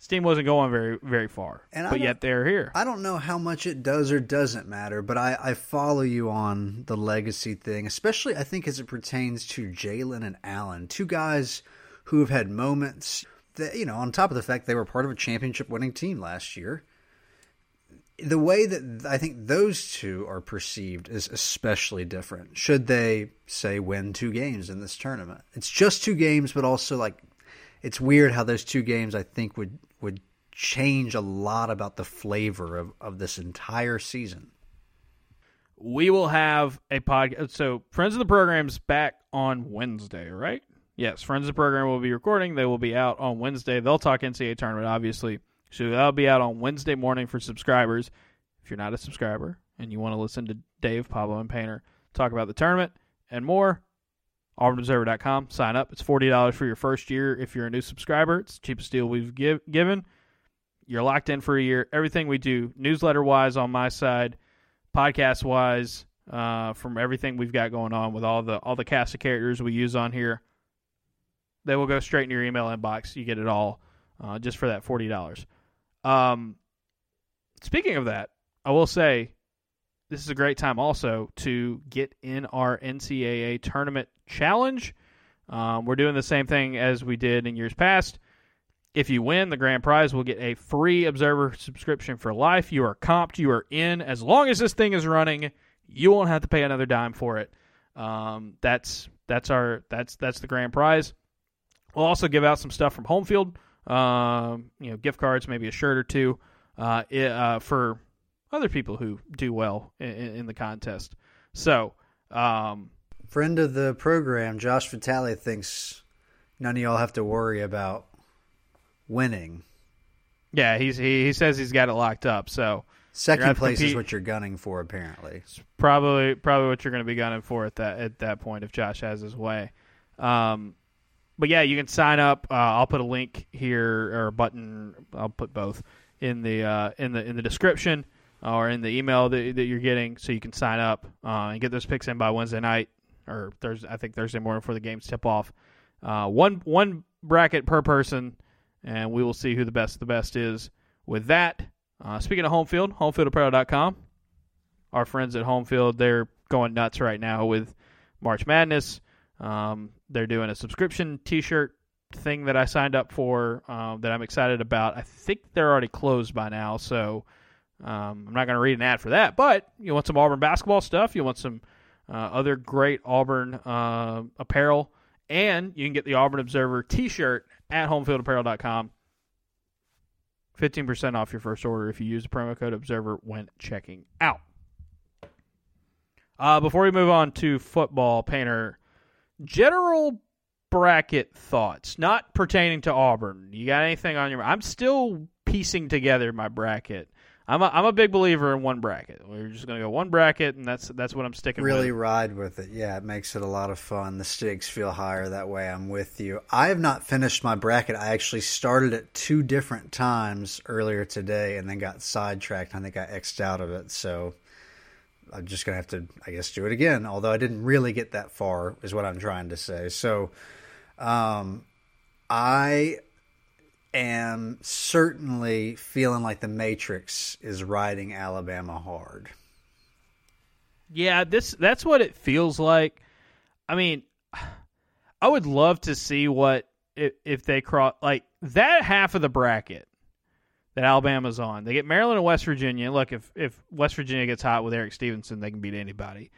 Steam wasn't going very very far. And but yet they're here. I don't know how much it does or doesn't matter, but I, I follow you on the legacy thing, especially I think as it pertains to Jalen and Allen, two guys who have had moments that you know, on top of the fact they were part of a championship winning team last year the way that I think those two are perceived is especially different. Should they say win two games in this tournament? It's just two games, but also like it's weird how those two games I think would would change a lot about the flavor of, of this entire season. We will have a podcast. So, Friends of the Program's back on Wednesday, right? Yes, Friends of the Program will be recording. They will be out on Wednesday. They'll talk NCAA tournament, obviously. So that'll be out on Wednesday morning for subscribers. If you're not a subscriber and you want to listen to Dave, Pablo, and Painter talk about the tournament and more, AuburnObserver.com. Sign up. It's $40 for your first year if you're a new subscriber. It's the cheapest deal we've give, given. You're locked in for a year. Everything we do, newsletter wise on my side, podcast wise, uh, from everything we've got going on with all the all the cast of characters we use on here, they will go straight in your email inbox. You get it all uh, just for that forty dollars. Um, speaking of that, I will say this is a great time also to get in our NCAA tournament challenge. Um, we're doing the same thing as we did in years past. If you win, the grand prize will get a free Observer subscription for life. You are comped, you are in. As long as this thing is running, you won't have to pay another dime for it. Um, that's that's our that's that's the grand prize. We'll also give out some stuff from Homefield um, you know, gift cards, maybe a shirt or two uh, it, uh, for other people who do well in, in the contest. So, um, friend of the program, Josh Vitale, thinks none of y'all have to worry about winning. Yeah, he's he, he says he's got it locked up. So second place is what you're gunning for, apparently. It's probably probably what you're going to be gunning for at that at that point if Josh has his way. Um, but yeah, you can sign up. Uh, I'll put a link here or a button. I'll put both in the uh, in the in the description or in the email that, that you're getting, so you can sign up uh, and get those picks in by Wednesday night or Thursday. I think Thursday morning before the games tip off. Uh, one one bracket per person, and we will see who the best of the best is with that. Uh, speaking of Homefield, homefieldapparel.com. Our friends at Homefield, they're going nuts right now with March Madness. Um, they're doing a subscription T-shirt thing that I signed up for um, that I'm excited about. I think they're already closed by now, so um, I'm not going to read an ad for that. But you want some Auburn basketball stuff? You want some uh, other great Auburn uh, apparel, and you can get the Auburn Observer T-shirt at HomefieldApparel.com. 15% off your first order if you use the promo code Observer when checking out. Uh, before we move on to football, Painter, general bracket thoughts, not pertaining to Auburn. You got anything on your? I'm still piecing together my bracket. I'm a, I'm a big believer in one bracket. We're just gonna go one bracket, and that's that's what I'm sticking. With. Really with. ride with it. Yeah, it makes it a lot of fun. The stakes feel higher that way. I'm with you. I have not finished my bracket. I actually started it two different times earlier today, and then got sidetracked. I think I xed out of it. So I'm just gonna have to, I guess, do it again. Although I didn't really get that far, is what I'm trying to say. So, um, I am certainly feeling like the Matrix is riding Alabama hard. Yeah, this that's what it feels like. I mean, I would love to see what if, if they cross like that half of the bracket that Alabama's on. They get Maryland and West Virginia. Look, if if West Virginia gets hot with Erik Stevenson, they can beat anybody.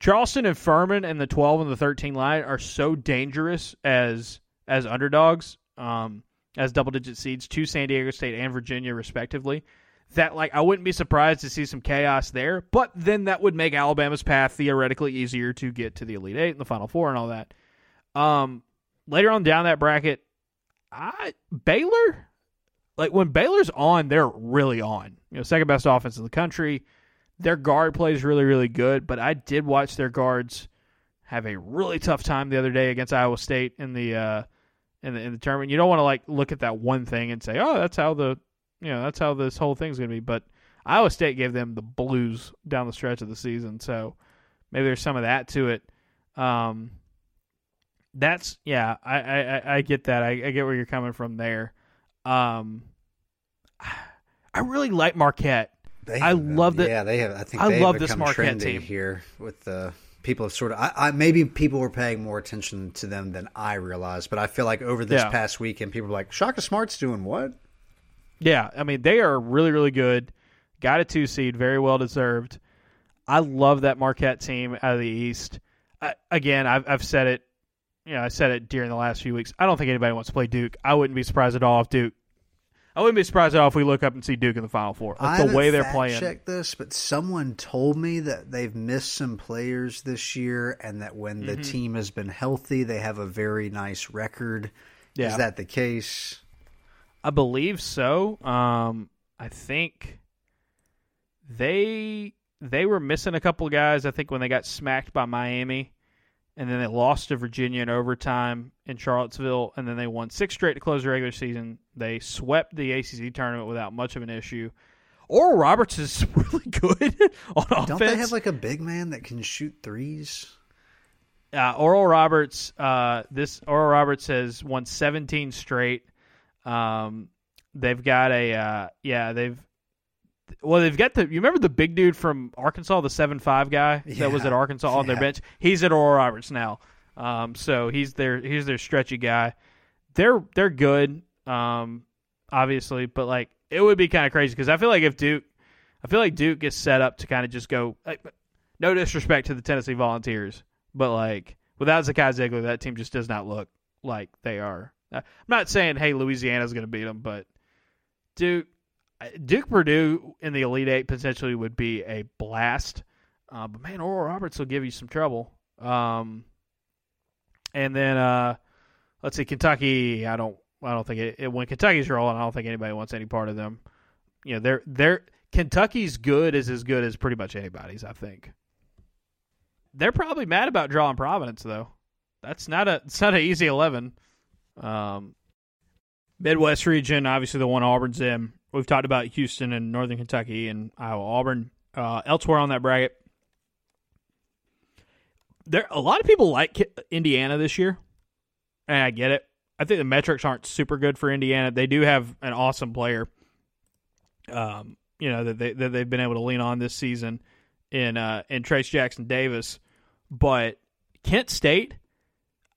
Charleston and Furman and the 12 and the 13 line are so dangerous as as underdogs, um, as double digit seeds to San Diego State and Virginia respectively. That like I wouldn't be surprised to see some chaos there, but then that would make Alabama's path theoretically easier to get to the Elite Eight and the Final Four and all that. Um, later on down that bracket, I Baylor like when Baylor's on, they're really on. You know, second best offense in the country. Their guard plays really, really good, but I did watch their guards have a really tough time the other day against Iowa State in the uh, in the, in the tournament. You don't want to like look at that one thing and say, "Oh, that's how the you know that's how this whole thing's going to be." But Iowa State gave them the blues down the stretch of the season, so maybe there's some of that to it. Um, that's yeah, I I, I get that. I, I get where you're coming from there. Um, I really like Marquette. They I love that. Yeah, they have. I think I love this Marquette team. here with the people have sort of. I, I maybe people were paying more attention to them than I realized, but I feel like over this Yeah. past weekend, people were like, "Shaka Smart's doing what?" Yeah, I mean they are really really good. Got a two seed, very well deserved. I love that Marquette team out of the East. I, again, I've I've said it. You know, I said it during the last few weeks. I don't think anybody wants to play Duke. I wouldn't be surprised at all if Duke. I wouldn't be surprised at all if we look up and see Duke in the Final Four. I the way they're playing. Check this, but someone told me that they've missed some players this year, and that when Mm-hmm. the team has been healthy, they have a very nice record. Yeah. Is that the case? I believe so. Um, I think they they were missing a couple guys. I think when they got smacked by Miami, and then they lost to Virginia in overtime in Charlottesville, and then they won six straight to close the regular season. They swept the ACC tournament without much of an issue. Oral Roberts is *laughs* really good *laughs* on offense. Don't they have like a big man that can shoot threes? uh, Oral Roberts, uh, this Oral Roberts has won 17 straight. Um, they've got a uh, yeah, they've well, they've got the you remember the big dude from Arkansas, the seven five guy that was at Arkansas on their bench. He's at Oral Roberts now. Um, so he's their he's their stretchy guy. They're they're good, um, obviously, but like it would be kind of crazy because I feel like if Duke, I feel like Duke gets set up to kind of just go. Like, no disrespect to the Tennessee Volunteers, but like without Zakai Zeigler, that team just does not look like they are. Uh, I'm not saying hey Louisiana's going to beat them, but Duke, Duke Purdue in the Elite Eight potentially would be a blast. Uh, but man, Oral Roberts will give you some trouble. Um, and then uh, let's see, Kentucky. I don't, I don't think it, it. When Kentucky's rolling, I don't think anybody wants any part of them. You know, they're they're Kentucky's good is as good as pretty much anybody's. I think. They're probably mad about drawing Providence though. That's not a it's not an easy eleven. Um, Midwest region, obviously the one Auburn's in. We've talked about Houston and Northern Kentucky and Iowa. Auburn uh, elsewhere on that bracket. There, a lot of people like Indiana this year, and I get it. I think the metrics aren't super good for Indiana. They do have an awesome player, um, you know that they that they've been able to lean on this season in uh, in Trayce Jackson Davis, but Kent State.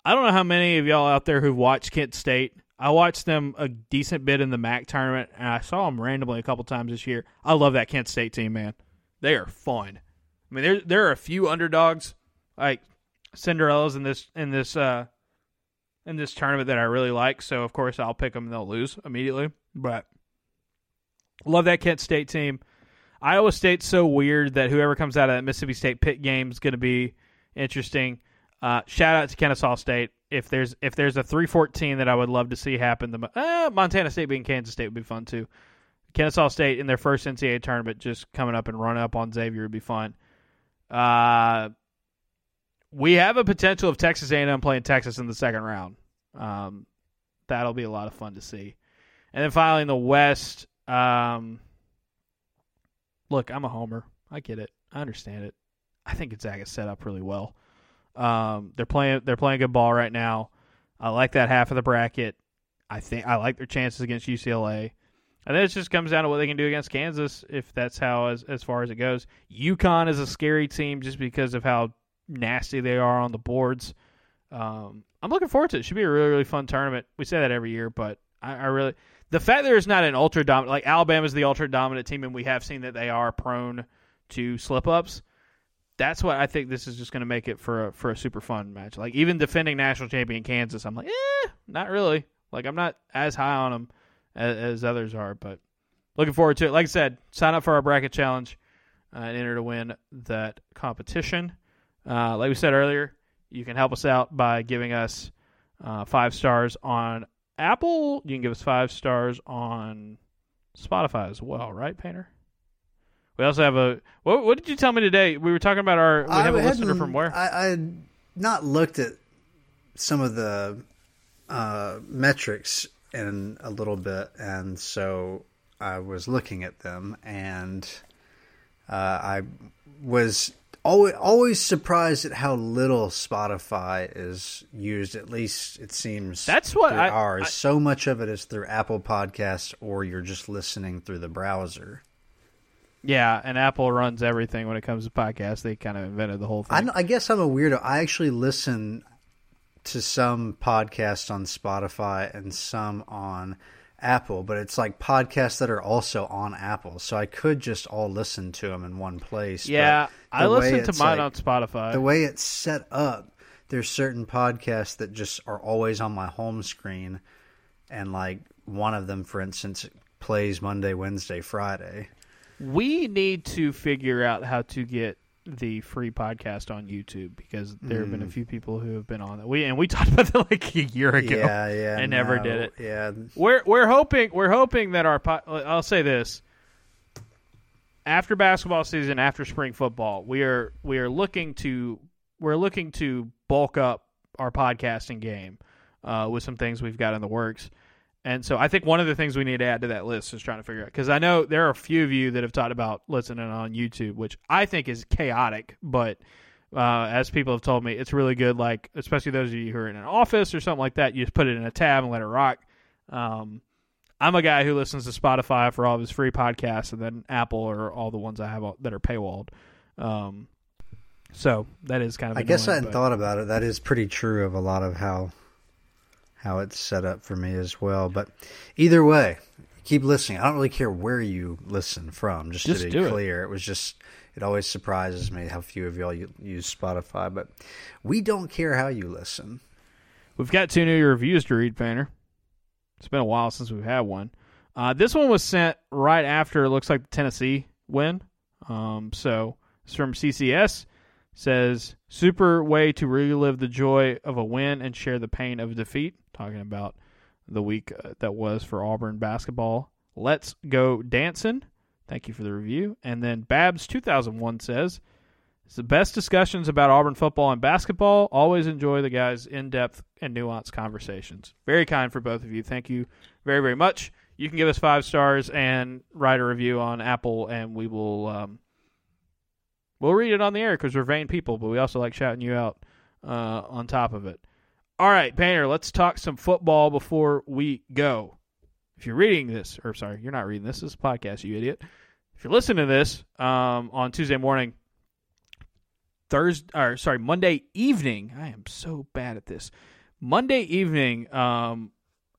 I don't know how many of y'all out there who've watched Kent State. I watched them a decent bit in the MAC tournament, and I saw them randomly a couple times this year. I love that Kent State team, man. They are fun. I mean, there there are a few underdogs like Cinderella's in this in this uh in this tournament that I really like. So of course I'll pick them and they'll lose immediately. But love that Kent State team. Iowa State's so weird that whoever comes out of that Mississippi State Pitt game is going to be interesting. Uh, shout out to Kennesaw State. If there's if there's a three fourteen that I would love to see happen, the uh, Montana State being Kansas State would be fun too. Kennesaw State in their first NCAA tournament, just coming up and running up on Xavier would be fun. Uh, we have a potential of Texas A&M playing Texas in the second round. Um, that'll be a lot of fun to see. And then finally in the West, um, look, I'm a homer. I get it. I understand it. I think Gonzaga's set up really well. Um, they're playing they're playing good ball right now. I like that half of the bracket. I think I like their chances against UCLA. And then it just comes down to what they can do against Kansas if that's how as as far as it goes. UConn is a scary team just because of how nasty they are on the boards. Um, I'm looking forward to it. it. Should be a really really fun tournament. We say that every year, but I, I really the fact there's not an ultra dominant like Alabama's the ultra dominant team, and we have seen that they are prone to slip ups. That's what I think. This is just going to make it for a for a super fun match. Like even defending national champion Kansas, I'm like, eh, not really. Like I'm not as high on them as, as others are, but looking forward to it. Like I said, sign up for our bracket challenge uh, and enter to win that competition. Uh, like we said earlier, you can help us out by giving us uh, five stars on Apple. You can give us five stars on Spotify as well, right, Painter? We also have a. What, what did you tell me today? We were talking about our. We have a listener from where? I, I had not looked at some of the uh, metrics in a little bit, and so I was looking at them, and uh, I was always always surprised at how little Spotify is used. At least it seems that's what I, ours. I, so much of it is through Apple Podcasts, or you're just listening through the browser. Yeah, and Apple runs everything when it comes to podcasts. They kind of invented the whole thing. I, I guess I'm a weirdo. I actually listen to some podcasts on Spotify and some on Apple, but it's like podcasts that are also on Apple. So I could just all listen to them in one place. Yeah, I listen to mine like, on Spotify. The way it's set up, there's certain podcasts that just are always on my home screen, and like one of them, for instance, plays Monday, Wednesday, Friday. We need to figure out how to get the free podcast on YouTube because there have been a mm. few people who have been on it. We and we *laughs* talked about that like a year ago. Yeah, yeah, and never did it. Yeah, we're we're hoping we're hoping that our I'll say this after basketball season, after spring football, we are we are looking to we're looking to bulk up our podcasting game uh, with some things we've got in the works. And so I think one of the things we need to add to that list is trying to figure out because I know there are a few of you that have talked about listening on YouTube, which I think is chaotic, but uh, as people have told me, it's really good. Like especially those of you who are in an office or something like that, you just put it in a tab and let it rock. Um, I'm a guy who listens to Spotify for all of his free podcasts, and then Apple or all the ones I have that are paywalled. Um, so that is kind of. I guess I hadn't but... thought about it. That is pretty true of a lot of how how it's set up for me as well. But either way, keep listening. I don't really care where you listen from. Just, just to be clear, it. it was just it always surprises me how few of y'all use Spotify, but we don't care how you listen. We've got two new reviews to read, Painter. It's been a while since we've had one. Uh, this one was sent right after it looks like the Tennessee win. Um, so it's from CCS says super way to relive the joy of a win and share the pain of defeat. Talking about the week uh, that was for auburn basketball. Let's go dancing. Thank you for the review. And then babs 2001 says it's the best discussions about auburn football and basketball. Always enjoy the guys in-depth and nuanced conversations. Very kind for both of you. Thank you very very much. You can give us five stars and write a review on apple and we will um, We'll read it on the air because we're vain people, but we also like shouting you out uh, on top of it. All right, Painter, let's talk some football before we go. If you're reading this, or sorry, you're not reading this. This is a podcast, you idiot. If you're listening to this um, on Tuesday morning, Thursday, or sorry, Monday evening, I am so bad at this. Monday evening, um,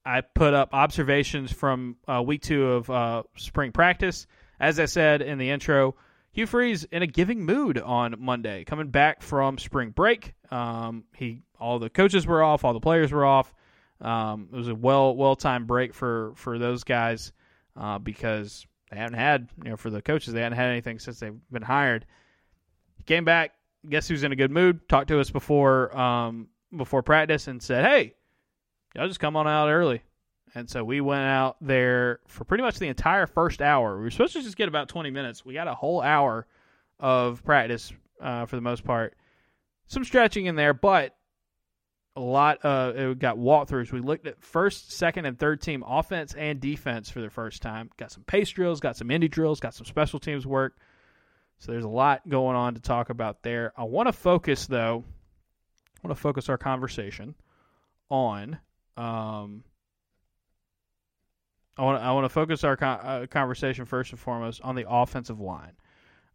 I put up observations from uh, week two of uh, spring practice. As I said in the intro, Hugh Freeze in a giving mood on Monday, coming back from spring break. Um, he all the coaches were off, all the players were off. Um, it was a well well timed break for for those guys uh, because they haven't had you know for the coaches they hadn't had anything since they've been hired. He came back. Guess who's in a good mood? Talked to us before um, before practice and said, "Hey, y'all just come on out early." And so we went out there for pretty much the entire first hour. We were supposed to just get about 20 minutes. We got a whole hour of practice uh, for the most part. Some stretching in there, but a lot of it got walkthroughs. We looked at first, second, and third team offense and defense for the first time. Got some pace drills, got some indie drills, got some special teams work. So there's a lot going on to talk about there. I want to focus though. I want to focus our conversation on um, I want I want to focus our con- uh, conversation first and foremost on the offensive line,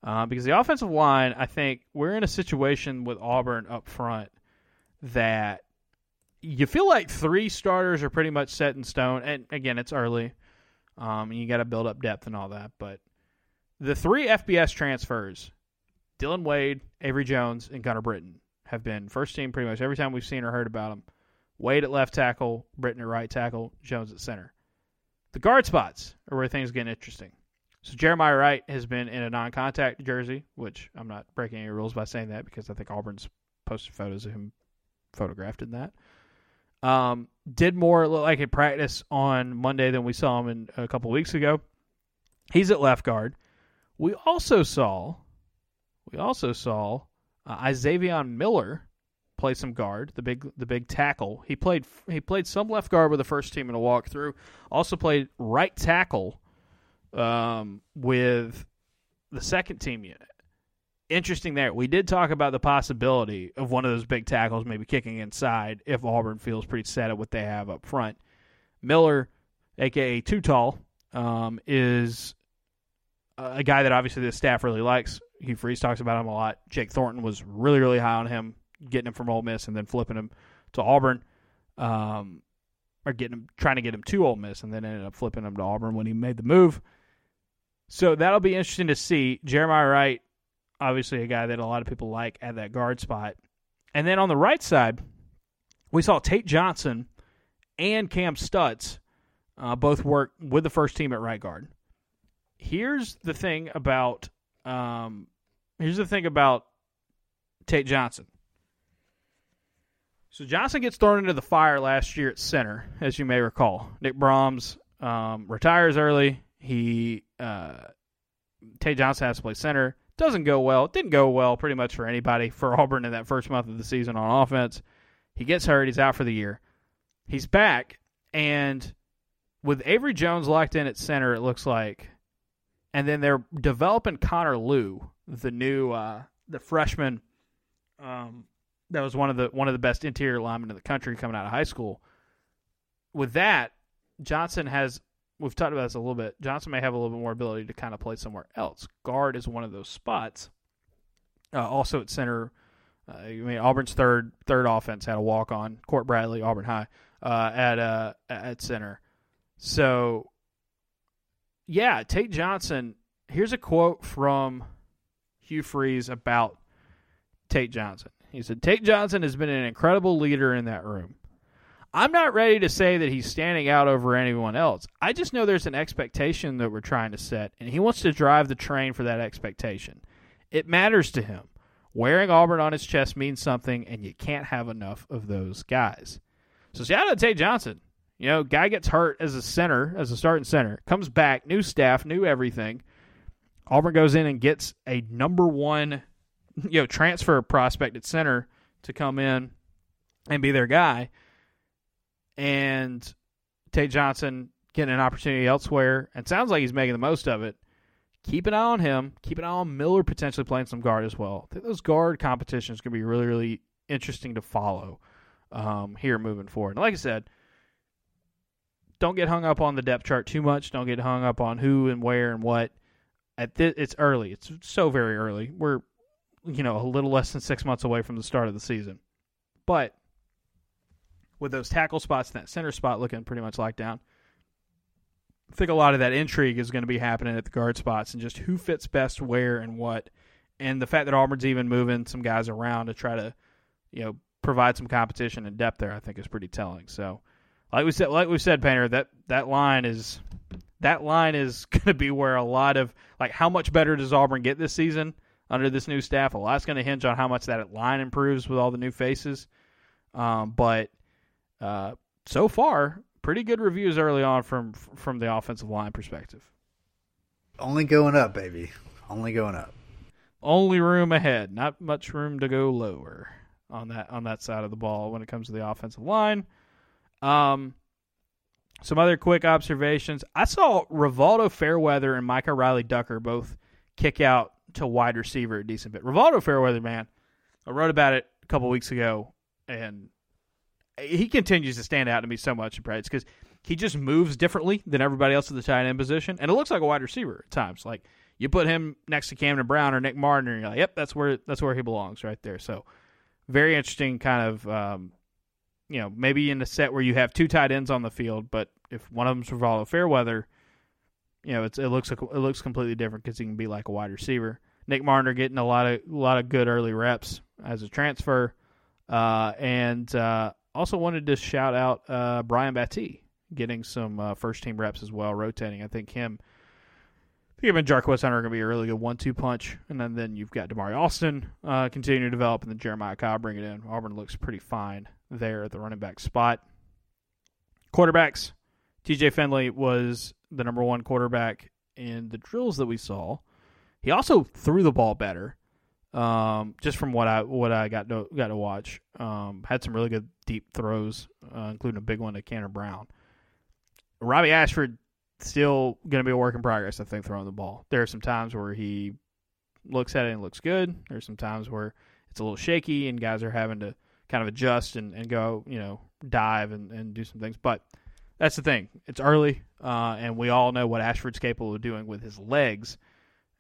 uh, because the offensive line, I think we're in a situation with Auburn up front that you feel like three starters are pretty much set in stone. And again, it's early, um, and you got to build up depth and all that. But the three FBS transfers, Dillon Wade, Avery Jones, and Gunnar Britton, have been first team pretty much every time we've seen or heard about them. Wade at left tackle, Britton at right tackle, Jones at center. The guard spots are where things get interesting. So Jeremiah Wright has been in a non-contact jersey, which I'm not breaking any rules by saying that because I think Auburn's posted photos of him photographed in that. Um, did more look like in practice on Monday than we saw him in a couple weeks ago. He's at left guard. We also saw, we also saw uh, Isaiah Miller play some guard, the big the big tackle. He played he played some left guard with the first team in a walkthrough. Also played right tackle um, with the second team unit. Interesting there. We did talk about the possibility of one of those big tackles maybe kicking inside if Auburn feels pretty set at what they have up front. Miller, aka Too Tall, um, is a guy that obviously the staff really likes. Hugh Freeze talks about him a lot. Jake Thornton was really, really high on him, getting him from Ole Miss and then flipping him to Auburn, um, or getting him, trying to get him to Ole Miss, and then ended up flipping him to Auburn when he made the move. So that'll be interesting to see. Jeremiah Wright, obviously a guy that a lot of people like at that guard spot, and then on the right side, we saw Tate Johnson and Kam Stutts uh, both work with the first team at right guard. Here's the thing about um, here's the thing about Tate Johnson. So Johnson gets thrown into the fire last year at center, as you may recall. Nick Brahms um, retires early. He uh, Tate Johnson has to play center. Doesn't go well. Didn't go well pretty much for anybody for *laughs* Auburn in that first month of the season on offense. He gets hurt. He's out for the year. He's back, and with Avery Jones locked in at center, it looks like, and then they're developing Connor Lew, the new uh, the freshman. Um, that was one of the one of the best interior linemen in the country coming out of high school. With that, Johnson has we've talked about this a little bit. Johnson may have a little bit more ability to kind of play somewhere else. Guard is one of those spots. Uh, also at center, uh, I mean Auburn's third third offense had a walk on Court Bradley, Auburn High, uh, at uh, at center. So, yeah, Tate Johnson. Here's a quote from Hugh Freeze about Tate Johnson. He said, Tate Johnson has been an incredible leader in that room. I'm not ready to say that he's standing out over anyone else. I just know there's an expectation that we're trying to set, and he wants to drive the train for that expectation. It matters to him. Wearing Auburn on his chest means something, and you can't have enough of those guys. So shout out to Tate Johnson. You know, guy gets hurt as a center, as a starting center, comes back, new staff, new everything. Auburn goes in and gets a number one, you know, transfer prospect at center to come in and be their guy. And Tate Johnson getting an opportunity elsewhere, and sounds like he's making the most of it. Keep an eye on him. Keep an eye on Miller potentially playing some guard as well. I think those guard competitions going to be really, really interesting to follow um, here moving forward. And like I said, don't get hung up on the depth chart too much. Don't get hung up on who and where and what. At this, it's early. It's so very early. We're you know a little less than six months away from the start of the season, but with those tackle spots and that center spot looking pretty much locked down, I think a lot of that intrigue is going to be happening at the guard spots and just who fits best where and what. And the fact that Auburn's even moving some guys around to try to, you know, provide some competition and depth there, I think is pretty telling. So like we said, like we said, Painter, that that line is that line is *laughs* going to be where a lot of like how much better does Auburn get this season under this new staff? A lot's going to hinge on how much that line improves with all the new faces. Um, but uh, so far, pretty good reviews early on from from the offensive line perspective. Only going up, baby. Only going up. Only room ahead. Not much room to go lower on that on that side of the ball when it comes to the offensive line. Um, some other quick observations. I saw Rivaldo Fairweather and Micah Riley Ducker both kick out to wide receiver a decent bit. Rivaldo Fairweather, man, I wrote about it a couple weeks ago, and he continues to stand out to me so much in practice because he just moves differently than everybody else at the tight end position, and it looks like a wide receiver at times. Like you put him next to Camden Brown or Nick Mardner, and you're like, yep, that's where that's where he belongs right there. So very interesting kind of um, you know, maybe in a set where you have two tight ends on the field, but if one of them's Rivaldo Fairweather, you know, it's, it looks it looks completely different because he can be like a wide receiver. Nick Mardner getting a lot of a lot of good early reps as a transfer, uh, and uh, also wanted to shout out uh, Brian Battie getting some uh, first team reps as well, rotating. I think him. I think him and Jarquez Hunter are going to be a really good one-two punch, and then, then you've got Damari Alston uh, continuing to develop, and then Jeremiah Kyle bringing it in. Auburn looks pretty fine there at the running back spot. Quarterbacks, TJ Finley was the number one quarterback in the drills that we saw. He also threw the ball better. Um, just from what I what I got to got to watch, um, had some really good deep throws, uh, including a big one to Camden Brown. Robbie Ashford still going to be a work in progress. I think throwing the ball. There are some times where he looks at it and looks good. There's some times where it's a little shaky and guys are having to kind of adjust and, and go, you know, dive and, and do some things. But that's the thing. It's early, uh, and we all know what Ashford's capable of doing with his legs.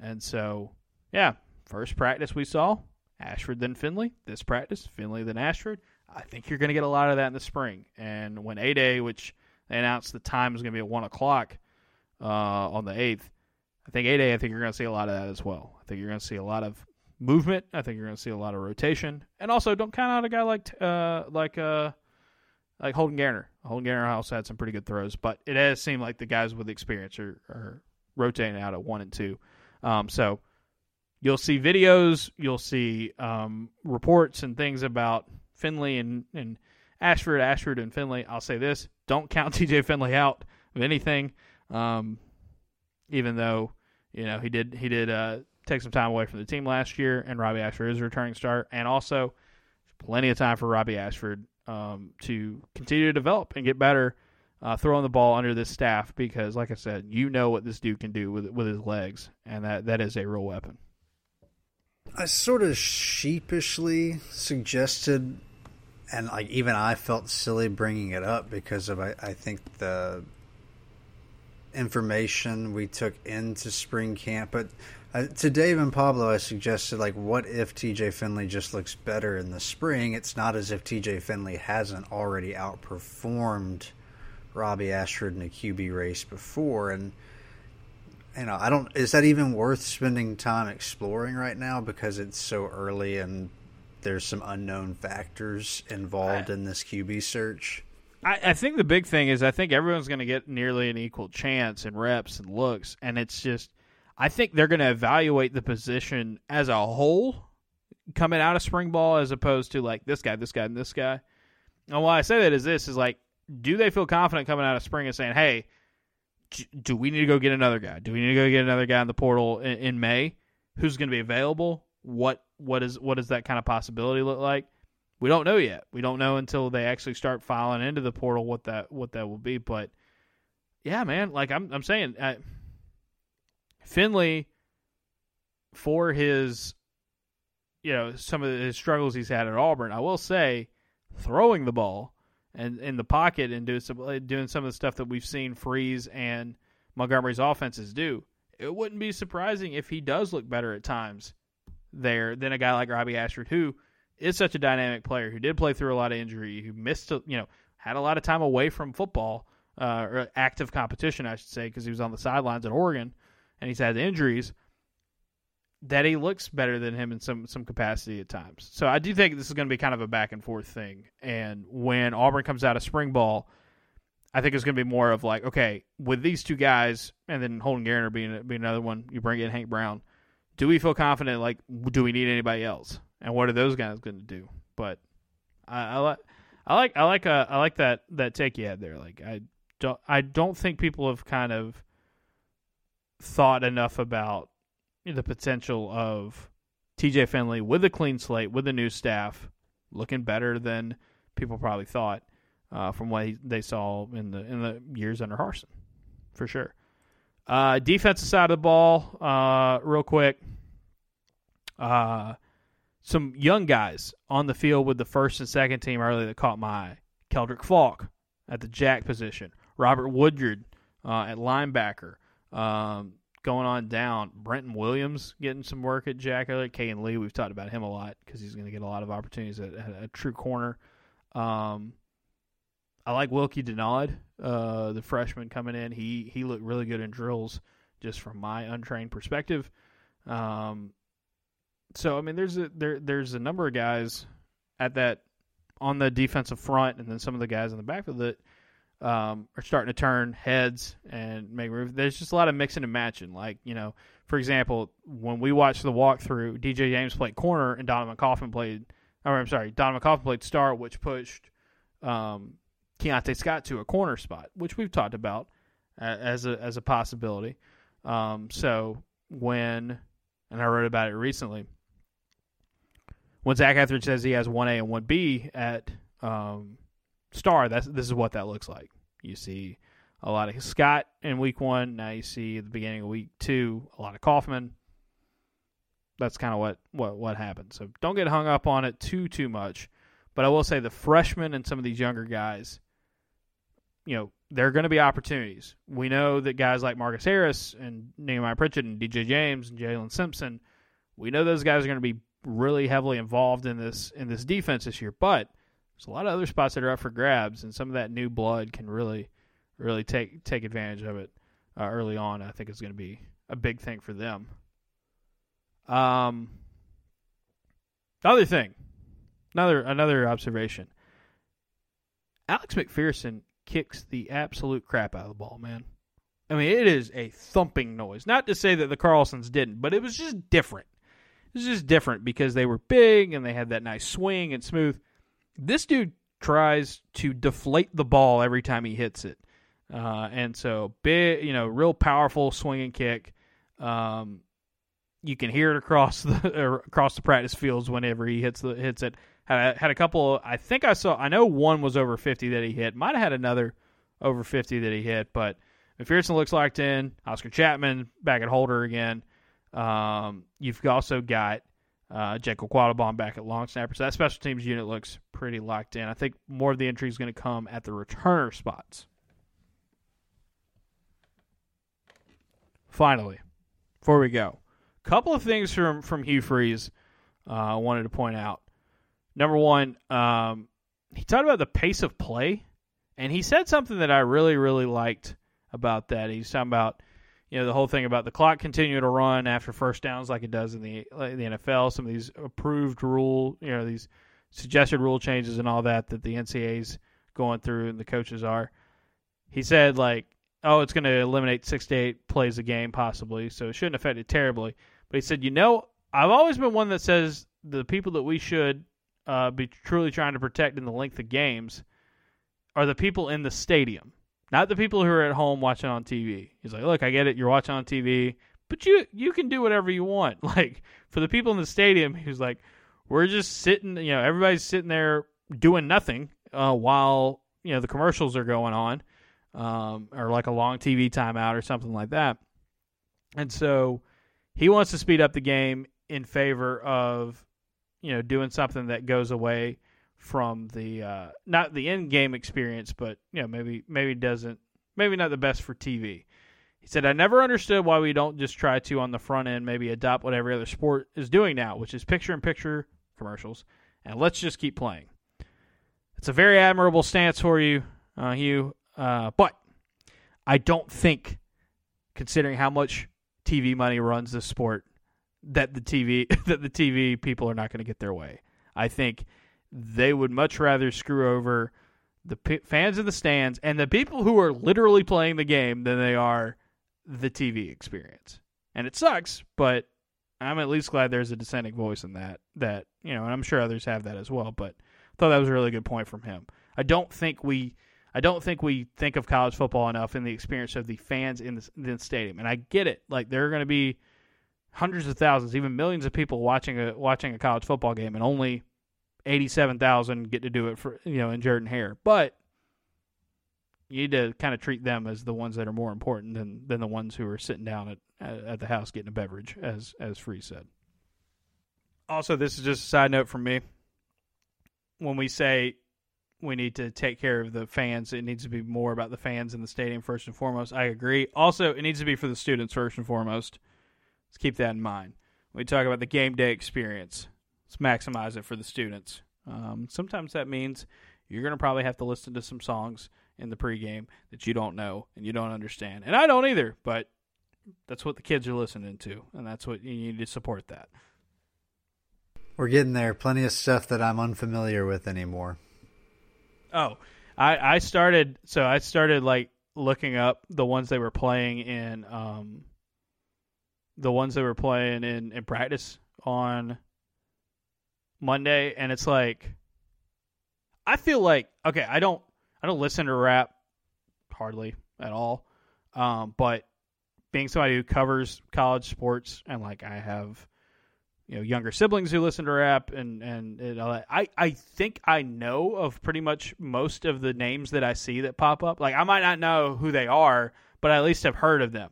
And so, yeah, first practice we saw Ashford then Finley. This practice, Finley then Ashford. I think you're going to get a lot of that in the spring. And when A Day, which they announced the time is going to be at 1 o'clock uh, on the 8th, I think A Day, I think you're going to see a lot of that as well. I think you're going to see a lot of movement. I think you're going to see a lot of rotation. And also, don't count out a guy like uh, like uh, like Holden Geriner. Holden Geriner also had some pretty good throws, but it has seemed like the guys with experience are, are rotating out at one and two. Um, so you'll see videos, you'll see um, reports and things about Finley and, and Ashford, Ashford and Finley. I'll say this: don't count *laughs* TJ Finley out of anything. Um, even though you know he did he did uh, take some time away from the team last year, and Robbie Ashford is a returning start, and also plenty of time for Robbie Ashford um, to continue to develop and get better uh, throwing the ball under this staff because, like I said, you know what this dude can do with with his legs, and that that is a real weapon. I sort of sheepishly suggested, and like even I felt silly bringing it up because of I, I think the information we took into spring camp, but uh, to Dave and Pablo, I suggested like, what if TJ Finley just looks better in the spring? It's not as if TJ Finley hasn't already outperformed Robbie Ashford in a QB race before, and you know, I don't. Is that even worth spending time exploring right now because it's so early and there's some unknown factors involved I, in this QB search? I, I think the big thing is I think everyone's going to get nearly an equal chance in reps and looks, and it's just I think they're going to evaluate the position as a whole coming out of spring ball as opposed to like this guy, this guy, and this guy. And why I say that is this is like, do they feel confident coming out of spring and saying, hey, do we need to go get another guy? Do we need to go get another guy in the portal in, in May? Who's going to be available? What what is what does that kind of possibility look like? We don't know yet. We don't know until they actually start filing into the portal what that what that will be. But yeah, man, like I'm I'm saying. I, Finley, for his, you know, some of his struggles he's had at Auburn, I will say, throwing the ball and in the pocket and doing some doing some of the stuff that we've seen Freeze and Montgomery's offenses do. It wouldn't be surprising if he does look better at times there than a guy like Robbie Ashford, who is such a dynamic player, who did play through a lot of injury, who missed, you know, had a lot of time away from football uh, or active competition, I should say, because he was on the sidelines at Oregon and he's had injuries, that he looks better than him in some some capacity at times. So I do think this is going to be kind of a back and forth thing. And when Auburn comes out of spring ball, I think it's going to be more of like, okay, with these two guys, and then Holden Geriner being being another one, you bring in Hank Brown. Do we feel confident? Like, do we need anybody else? And what are those guys going to do? But I, I like. I like I like uh, I like that that take you had there. Like I don't I don't think people have kind of thought enough about the potential of TJ Finley with a clean slate, with a new staff, looking better than people probably thought uh, from what he, they saw in the in the years under Harsin, for sure. Uh, defensive side of the ball, uh, real quick. Uh, some young guys on the field with the first and second team early that caught my eye. Keldric Faulk at the jack position. Robert Woodyard uh, at linebacker. Um, going on down. Brenton Williams getting some work at Jack Elliott. Kayin Lee, we've talked about him a lot because he's going to get a lot of opportunities at, at a true corner. Um, I like Wilky Denaud, uh, the freshman coming in. He he looked really good in drills, just from my untrained perspective. Um, so I mean, there's a there there's a number of guys at that on the defensive front, and then some of the guys in the backfield that um, are starting to turn heads and make moves. There's just a lot of mixing and matching. Like you know, for example, when we watched the walkthrough, DJ James played corner and Donovan Kaufman played. Or I'm sorry, Donovan Kaufman played star, which pushed um, Keionte Scott to a corner spot, which we've talked about as a as a possibility. Um, so when and I wrote about it recently. when Zac Etheridge says he has one A and one B at um, Star, that's this is what that looks like. You see a lot of Scott in week one. Now you see at the beginning of week two a lot of Kaufman. That's kind of what what what happened. So don't get hung up on it too too much. But I will say the freshmen and some of these younger guys, you know, there are going to be opportunities. We know that guys like Marcus Harris and Nehemiah Pritchett and DJ James and Jaylin Simpson, we know those guys are going to be really heavily involved in this in this defense this year. But there's a lot of other spots that are up for grabs, and some of that new blood can really, really take take advantage of it uh, early on. I think it's going to be a big thing for them. Um, other thing, another another observation. Alex McPherson kicks the absolute crap out of the ball, man. I mean, it is a thumping noise. Not to say that the Carlsons didn't, but it was just different. It was just different because they were big and they had that nice swing and smooth. This dude tries to deflate the ball every time he hits it. Uh, and so big, you know, real powerful swinging kick. Um, you can hear it across *laughs* the across the practice fields whenever he hits the hits it. Had, had a couple. I think I saw. I know one was over fifty that he hit. Might have had another over fifty that he hit. But McPherson looks locked in. Oscar Chapman back at holder again. Um, you've also got uh, Jacob Quattlebaum back at long snapper. So that special teams unit looks pretty locked in. I think more of the entry is going to come at the returner spots. Finally, before we go, a couple of things from from Hugh Freeze uh, I wanted to point out. Number one, um, he talked about the pace of play, and he said something that I really really liked about that. He's talking about you know the whole thing about the clock continuing to run after first downs like it does in the the NFL. Some of these approved rule, you know, these suggested rule changes and all that that the NCAA's going through and the coaches are. He said like, oh, it's going to eliminate six to eight plays a game possibly, so it shouldn't affect it terribly. But he said, you know, I've always been one that says the people that we should uh, be truly trying to protect in the length of games are the people in the stadium not the people who are at home watching on TV. He's like, look, I get it, you're watching on TV, but you you can do whatever you want. *laughs* Like for the people in the stadium, he was like, we're just sitting, you know, everybody's sitting there doing nothing uh, while you know the commercials are going on, um, or like a long TV timeout or something like that. And so he wants to speed up the game in favor of you know doing something that goes away from the uh, not the end game experience, but you know maybe maybe doesn't maybe not the best for TV. He said, "I never understood why we don't just try to on the front end maybe adopt what every other sport is doing now, which is picture in picture commercials, and let's just keep playing." It's a very admirable stance for you, uh, Hugh, uh, but I don't think, considering how much TV money runs this sport, that the TV *laughs* that the TV people are not going to get their way. I think they would much rather screw over the p- fans in the stands and the people who are literally playing the game than they are the TV experience. And it sucks, but I'm at least glad there's a dissenting voice in that. That you know, and I'm sure others have that as well. But I thought that was a really good point from him. I don't think we, I don't think we think of college football enough in the experience of the fans in the, in the stadium. And I get it. Like there are going to be hundreds of thousands, even millions of people watching a watching a college football game, and only eighty-seven thousand get to do it for you know in Jordan Hare, but you need to kind of treat them as the ones that are more important than than the ones who are sitting down at at the house getting a beverage, as as Freeze said. Also, this is just a side note from me. When we say we need to take care of the fans, it needs to be more about the fans in the stadium first and foremost. I agree. Also, it needs to be for the students first and foremost. Let's keep that in mind. When we talk about the game day experience, Let's maximize it for the students. Um, sometimes that means you're going to probably have to listen to some songs in the pregame that you don't know and you don't understand. And I don't either, but that's what the kids are listening to, and that's what you need to support that. We're getting there. Plenty of stuff that I'm unfamiliar with anymore. Oh, I I started so I started like looking up the ones they were playing in um the ones they were playing in in practice on Monday, and it's like I feel like okay, I don't I don't listen to rap hardly at all, um, but being somebody who covers college sports and like I have you know younger siblings who listen to rap and and. I I think I know of pretty much most of the names that I see that pop up. Like I might not know who they are, but I at least have heard of them.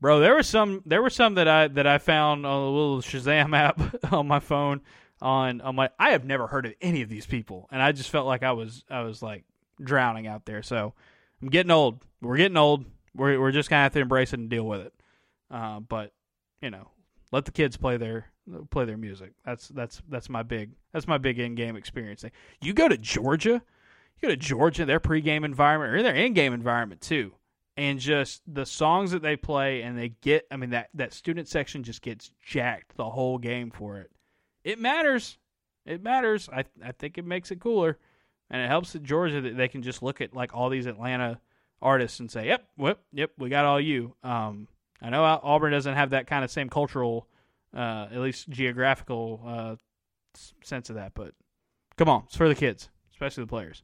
Bro, there were some there were some that I that I found on a little Shazam *laughs* app on my phone on on my I have never heard of any of these people and I just felt like I was I was like drowning out there. So I'm getting old. We're getting old. We're we're just gonna have to embrace it and deal with it. Uh, but you know, let the kids play their play their music. That's that's that's my big that's my big in game experience thing. You go to Georgia, you go to Georgia, their pregame environment or their in game environment too, and just the songs that they play and they get. I mean that that student section just gets jacked the whole game for it. It matters. It matters. I I think it makes it cooler, and it helps at Georgia that they can just look at like all these Atlanta artists and say, "Yep, yep, yep, we got all you." Um, I know Auburn doesn't have that kind of same cultural, uh, at least geographical uh, sense of that, but come on, it's for the kids, especially the players.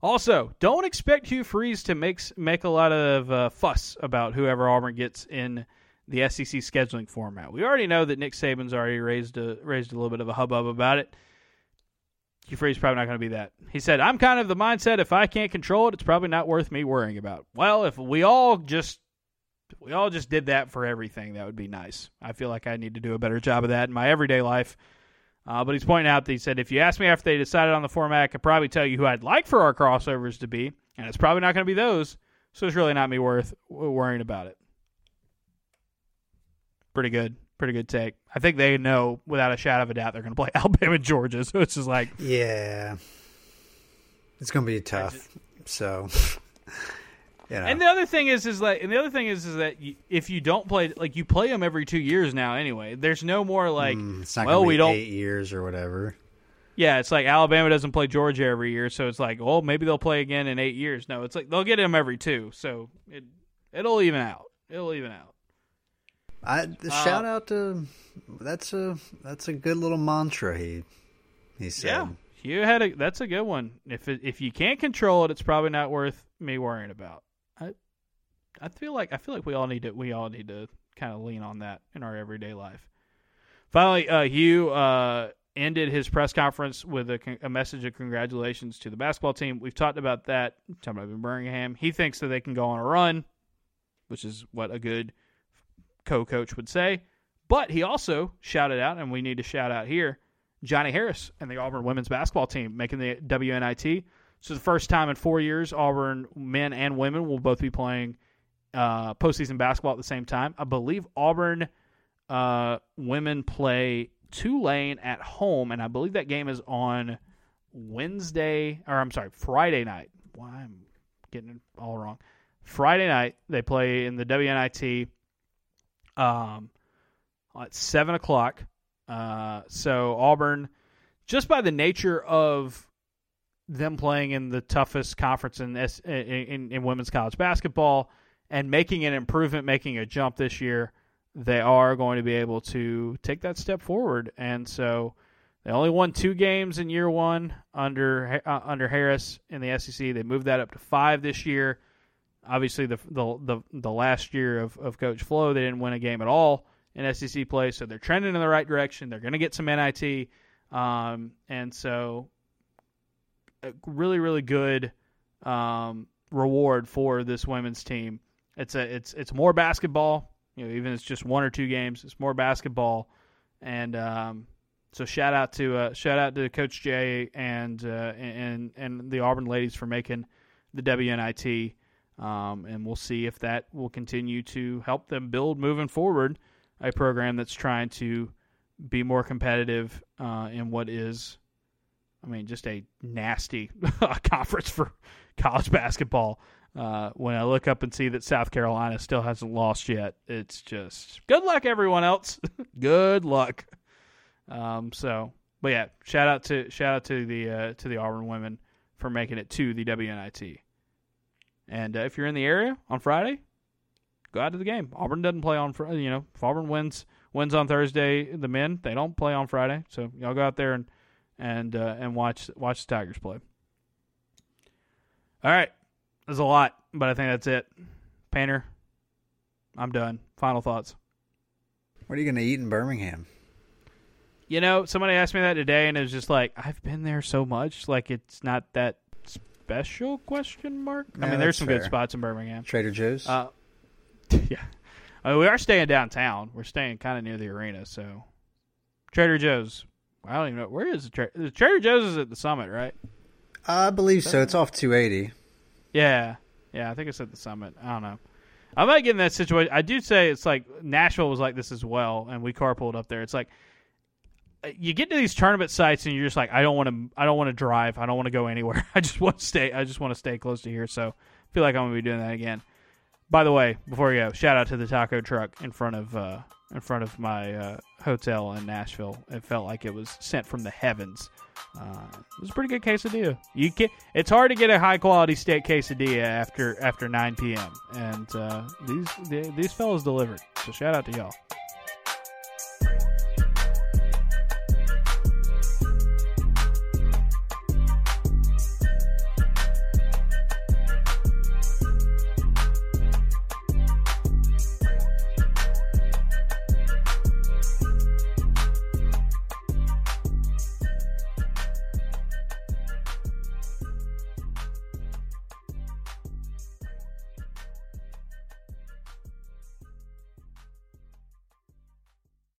Also, don't expect Hugh Freeze to make make a lot of uh, fuss about whoever Auburn gets in the SEC scheduling format. We already know that Nick Saban's already raised a raised a little bit of a hubbub about it. Freeze probably not going to be that. He said, "I'm kind of the mindset. If I can't control it, it's probably not worth me worrying about." Well, if we all just we all just did that for everything, that would be nice. I feel like I need to do a better job of that in my everyday life. Uh, but he's pointing out that he said, if you ask me after they decided on the format, I could probably tell you who I'd like for our crossovers to be, and it's probably not going to be those. So it's really not me worth worrying about it. Pretty good pretty good take. I think they know without a shadow of a doubt they're going to play *laughs* Alabama, Georgia. So it's just like, yeah, it's going to be tough. Just, so, *laughs* you know. And the other thing is, is like, and the other thing is, is that you, if you don't play, like, you play them every two years now anyway. There's no more like, mm, well, we don't eight years or whatever. Yeah, it's like Alabama doesn't play Georgia every year, so it's like, well, maybe they'll play again in eight years. No, it's like they'll get them every two, so it it'll even out. It'll even out. I uh, shout out to that's a that's a good little mantra he he said. Yeah, you had a that's a good one. If it, if you can't control it, it's probably not worth me worrying about. I I feel like I feel like we all need to we all need to kind of lean on that in our everyday life. Finally, uh, Hugh uh, ended his press conference with a, a, message of congratulations to the basketball team. We've talked about that. Talking about Birmingham, he thinks that they can go on a run, which is what a good co-coach would say. But he also shouted out, and we need to shout out here, Johnnie Harris and the Auburn women's basketball team making the WNIT. So the first time in four years, Auburn men and women will both be playing uh, postseason basketball at the same time. I believe Auburn uh, women play Tulane at home, and I believe that game is on Wednesday, or I'm sorry, Friday night. Why well, I'm getting it all wrong. Friday night they play in the WNIT um, at seven o'clock. Uh, so Auburn, just by the nature of them playing in the toughest conference in, in, in women's college basketball and making an improvement, making a jump this year, they are going to be able to take that step forward. And so they only won two games in year one under uh, under Harris in the SEC. They moved that up to five this year obviously the the the, the last year of, of Coach Flo, they didn't win a game at all in SEC play, so they're trending in the right direction. They're going to get some NIT, um, and so a really really good um, reward for this women's team. It's a it's it's more basketball. You know, even if it's just one or two games, it's more basketball, and um, so shout out to uh, shout out to Coach Jay and uh, and and the Auburn ladies for making the WNIT. Um, and we'll see if that will continue to help them build moving forward a program that's trying to be more competitive uh, in what is, I mean, just a nasty *laughs* conference for college basketball. Uh, when I look up and see that South Carolina still hasn't lost yet, it's just good luck, everyone else. *laughs* good luck. Um, so, but yeah, shout out to shout out to the uh, to the Auburn women for making it to the WNIT. And uh, if you're in the area on Friday, go out to the game. Auburn doesn't play on Friday. You know, if Auburn wins wins on Thursday, the men they don't play on Friday. So y'all go out there and and uh, and watch watch the Tigers play. All right, there's a lot, but I think that's it. Painter, I'm done. Final thoughts. What are you going to eat in Birmingham? You know, somebody asked me that today, and it was just like, I've been there so much, like it's not that special? Question mark. I mean, there's some fair. good spots in Birmingham. Trader Joe's. Uh, *laughs* yeah, we are staying downtown. We're staying kind of near the arena, so Trader Joe's. I don't even know where is the Trader. Trader Joe's is at the summit, right? I believe so. It's off 280. Yeah, yeah, I think it's at the summit. I don't know. I might get in that situation. I do say it's like Nashville was like this as well, and we carpooled up there. It's like you get to these tournament sites and you're just like, I don't want to, I don't want to drive, I don't want to go anywhere. *laughs* I just want to stay, I just want to stay close to here. So I feel like I'm gonna be doing that again. By the way, before we go, shout out to the taco truck in front of uh, in front of my uh, hotel in Nashville. It felt like it was sent from the heavens. Uh, it was a pretty good quesadilla. You can, it's hard to get a high quality steak quesadilla after after 9 p.m. And uh, these these fellows delivered. So shout out to y'all.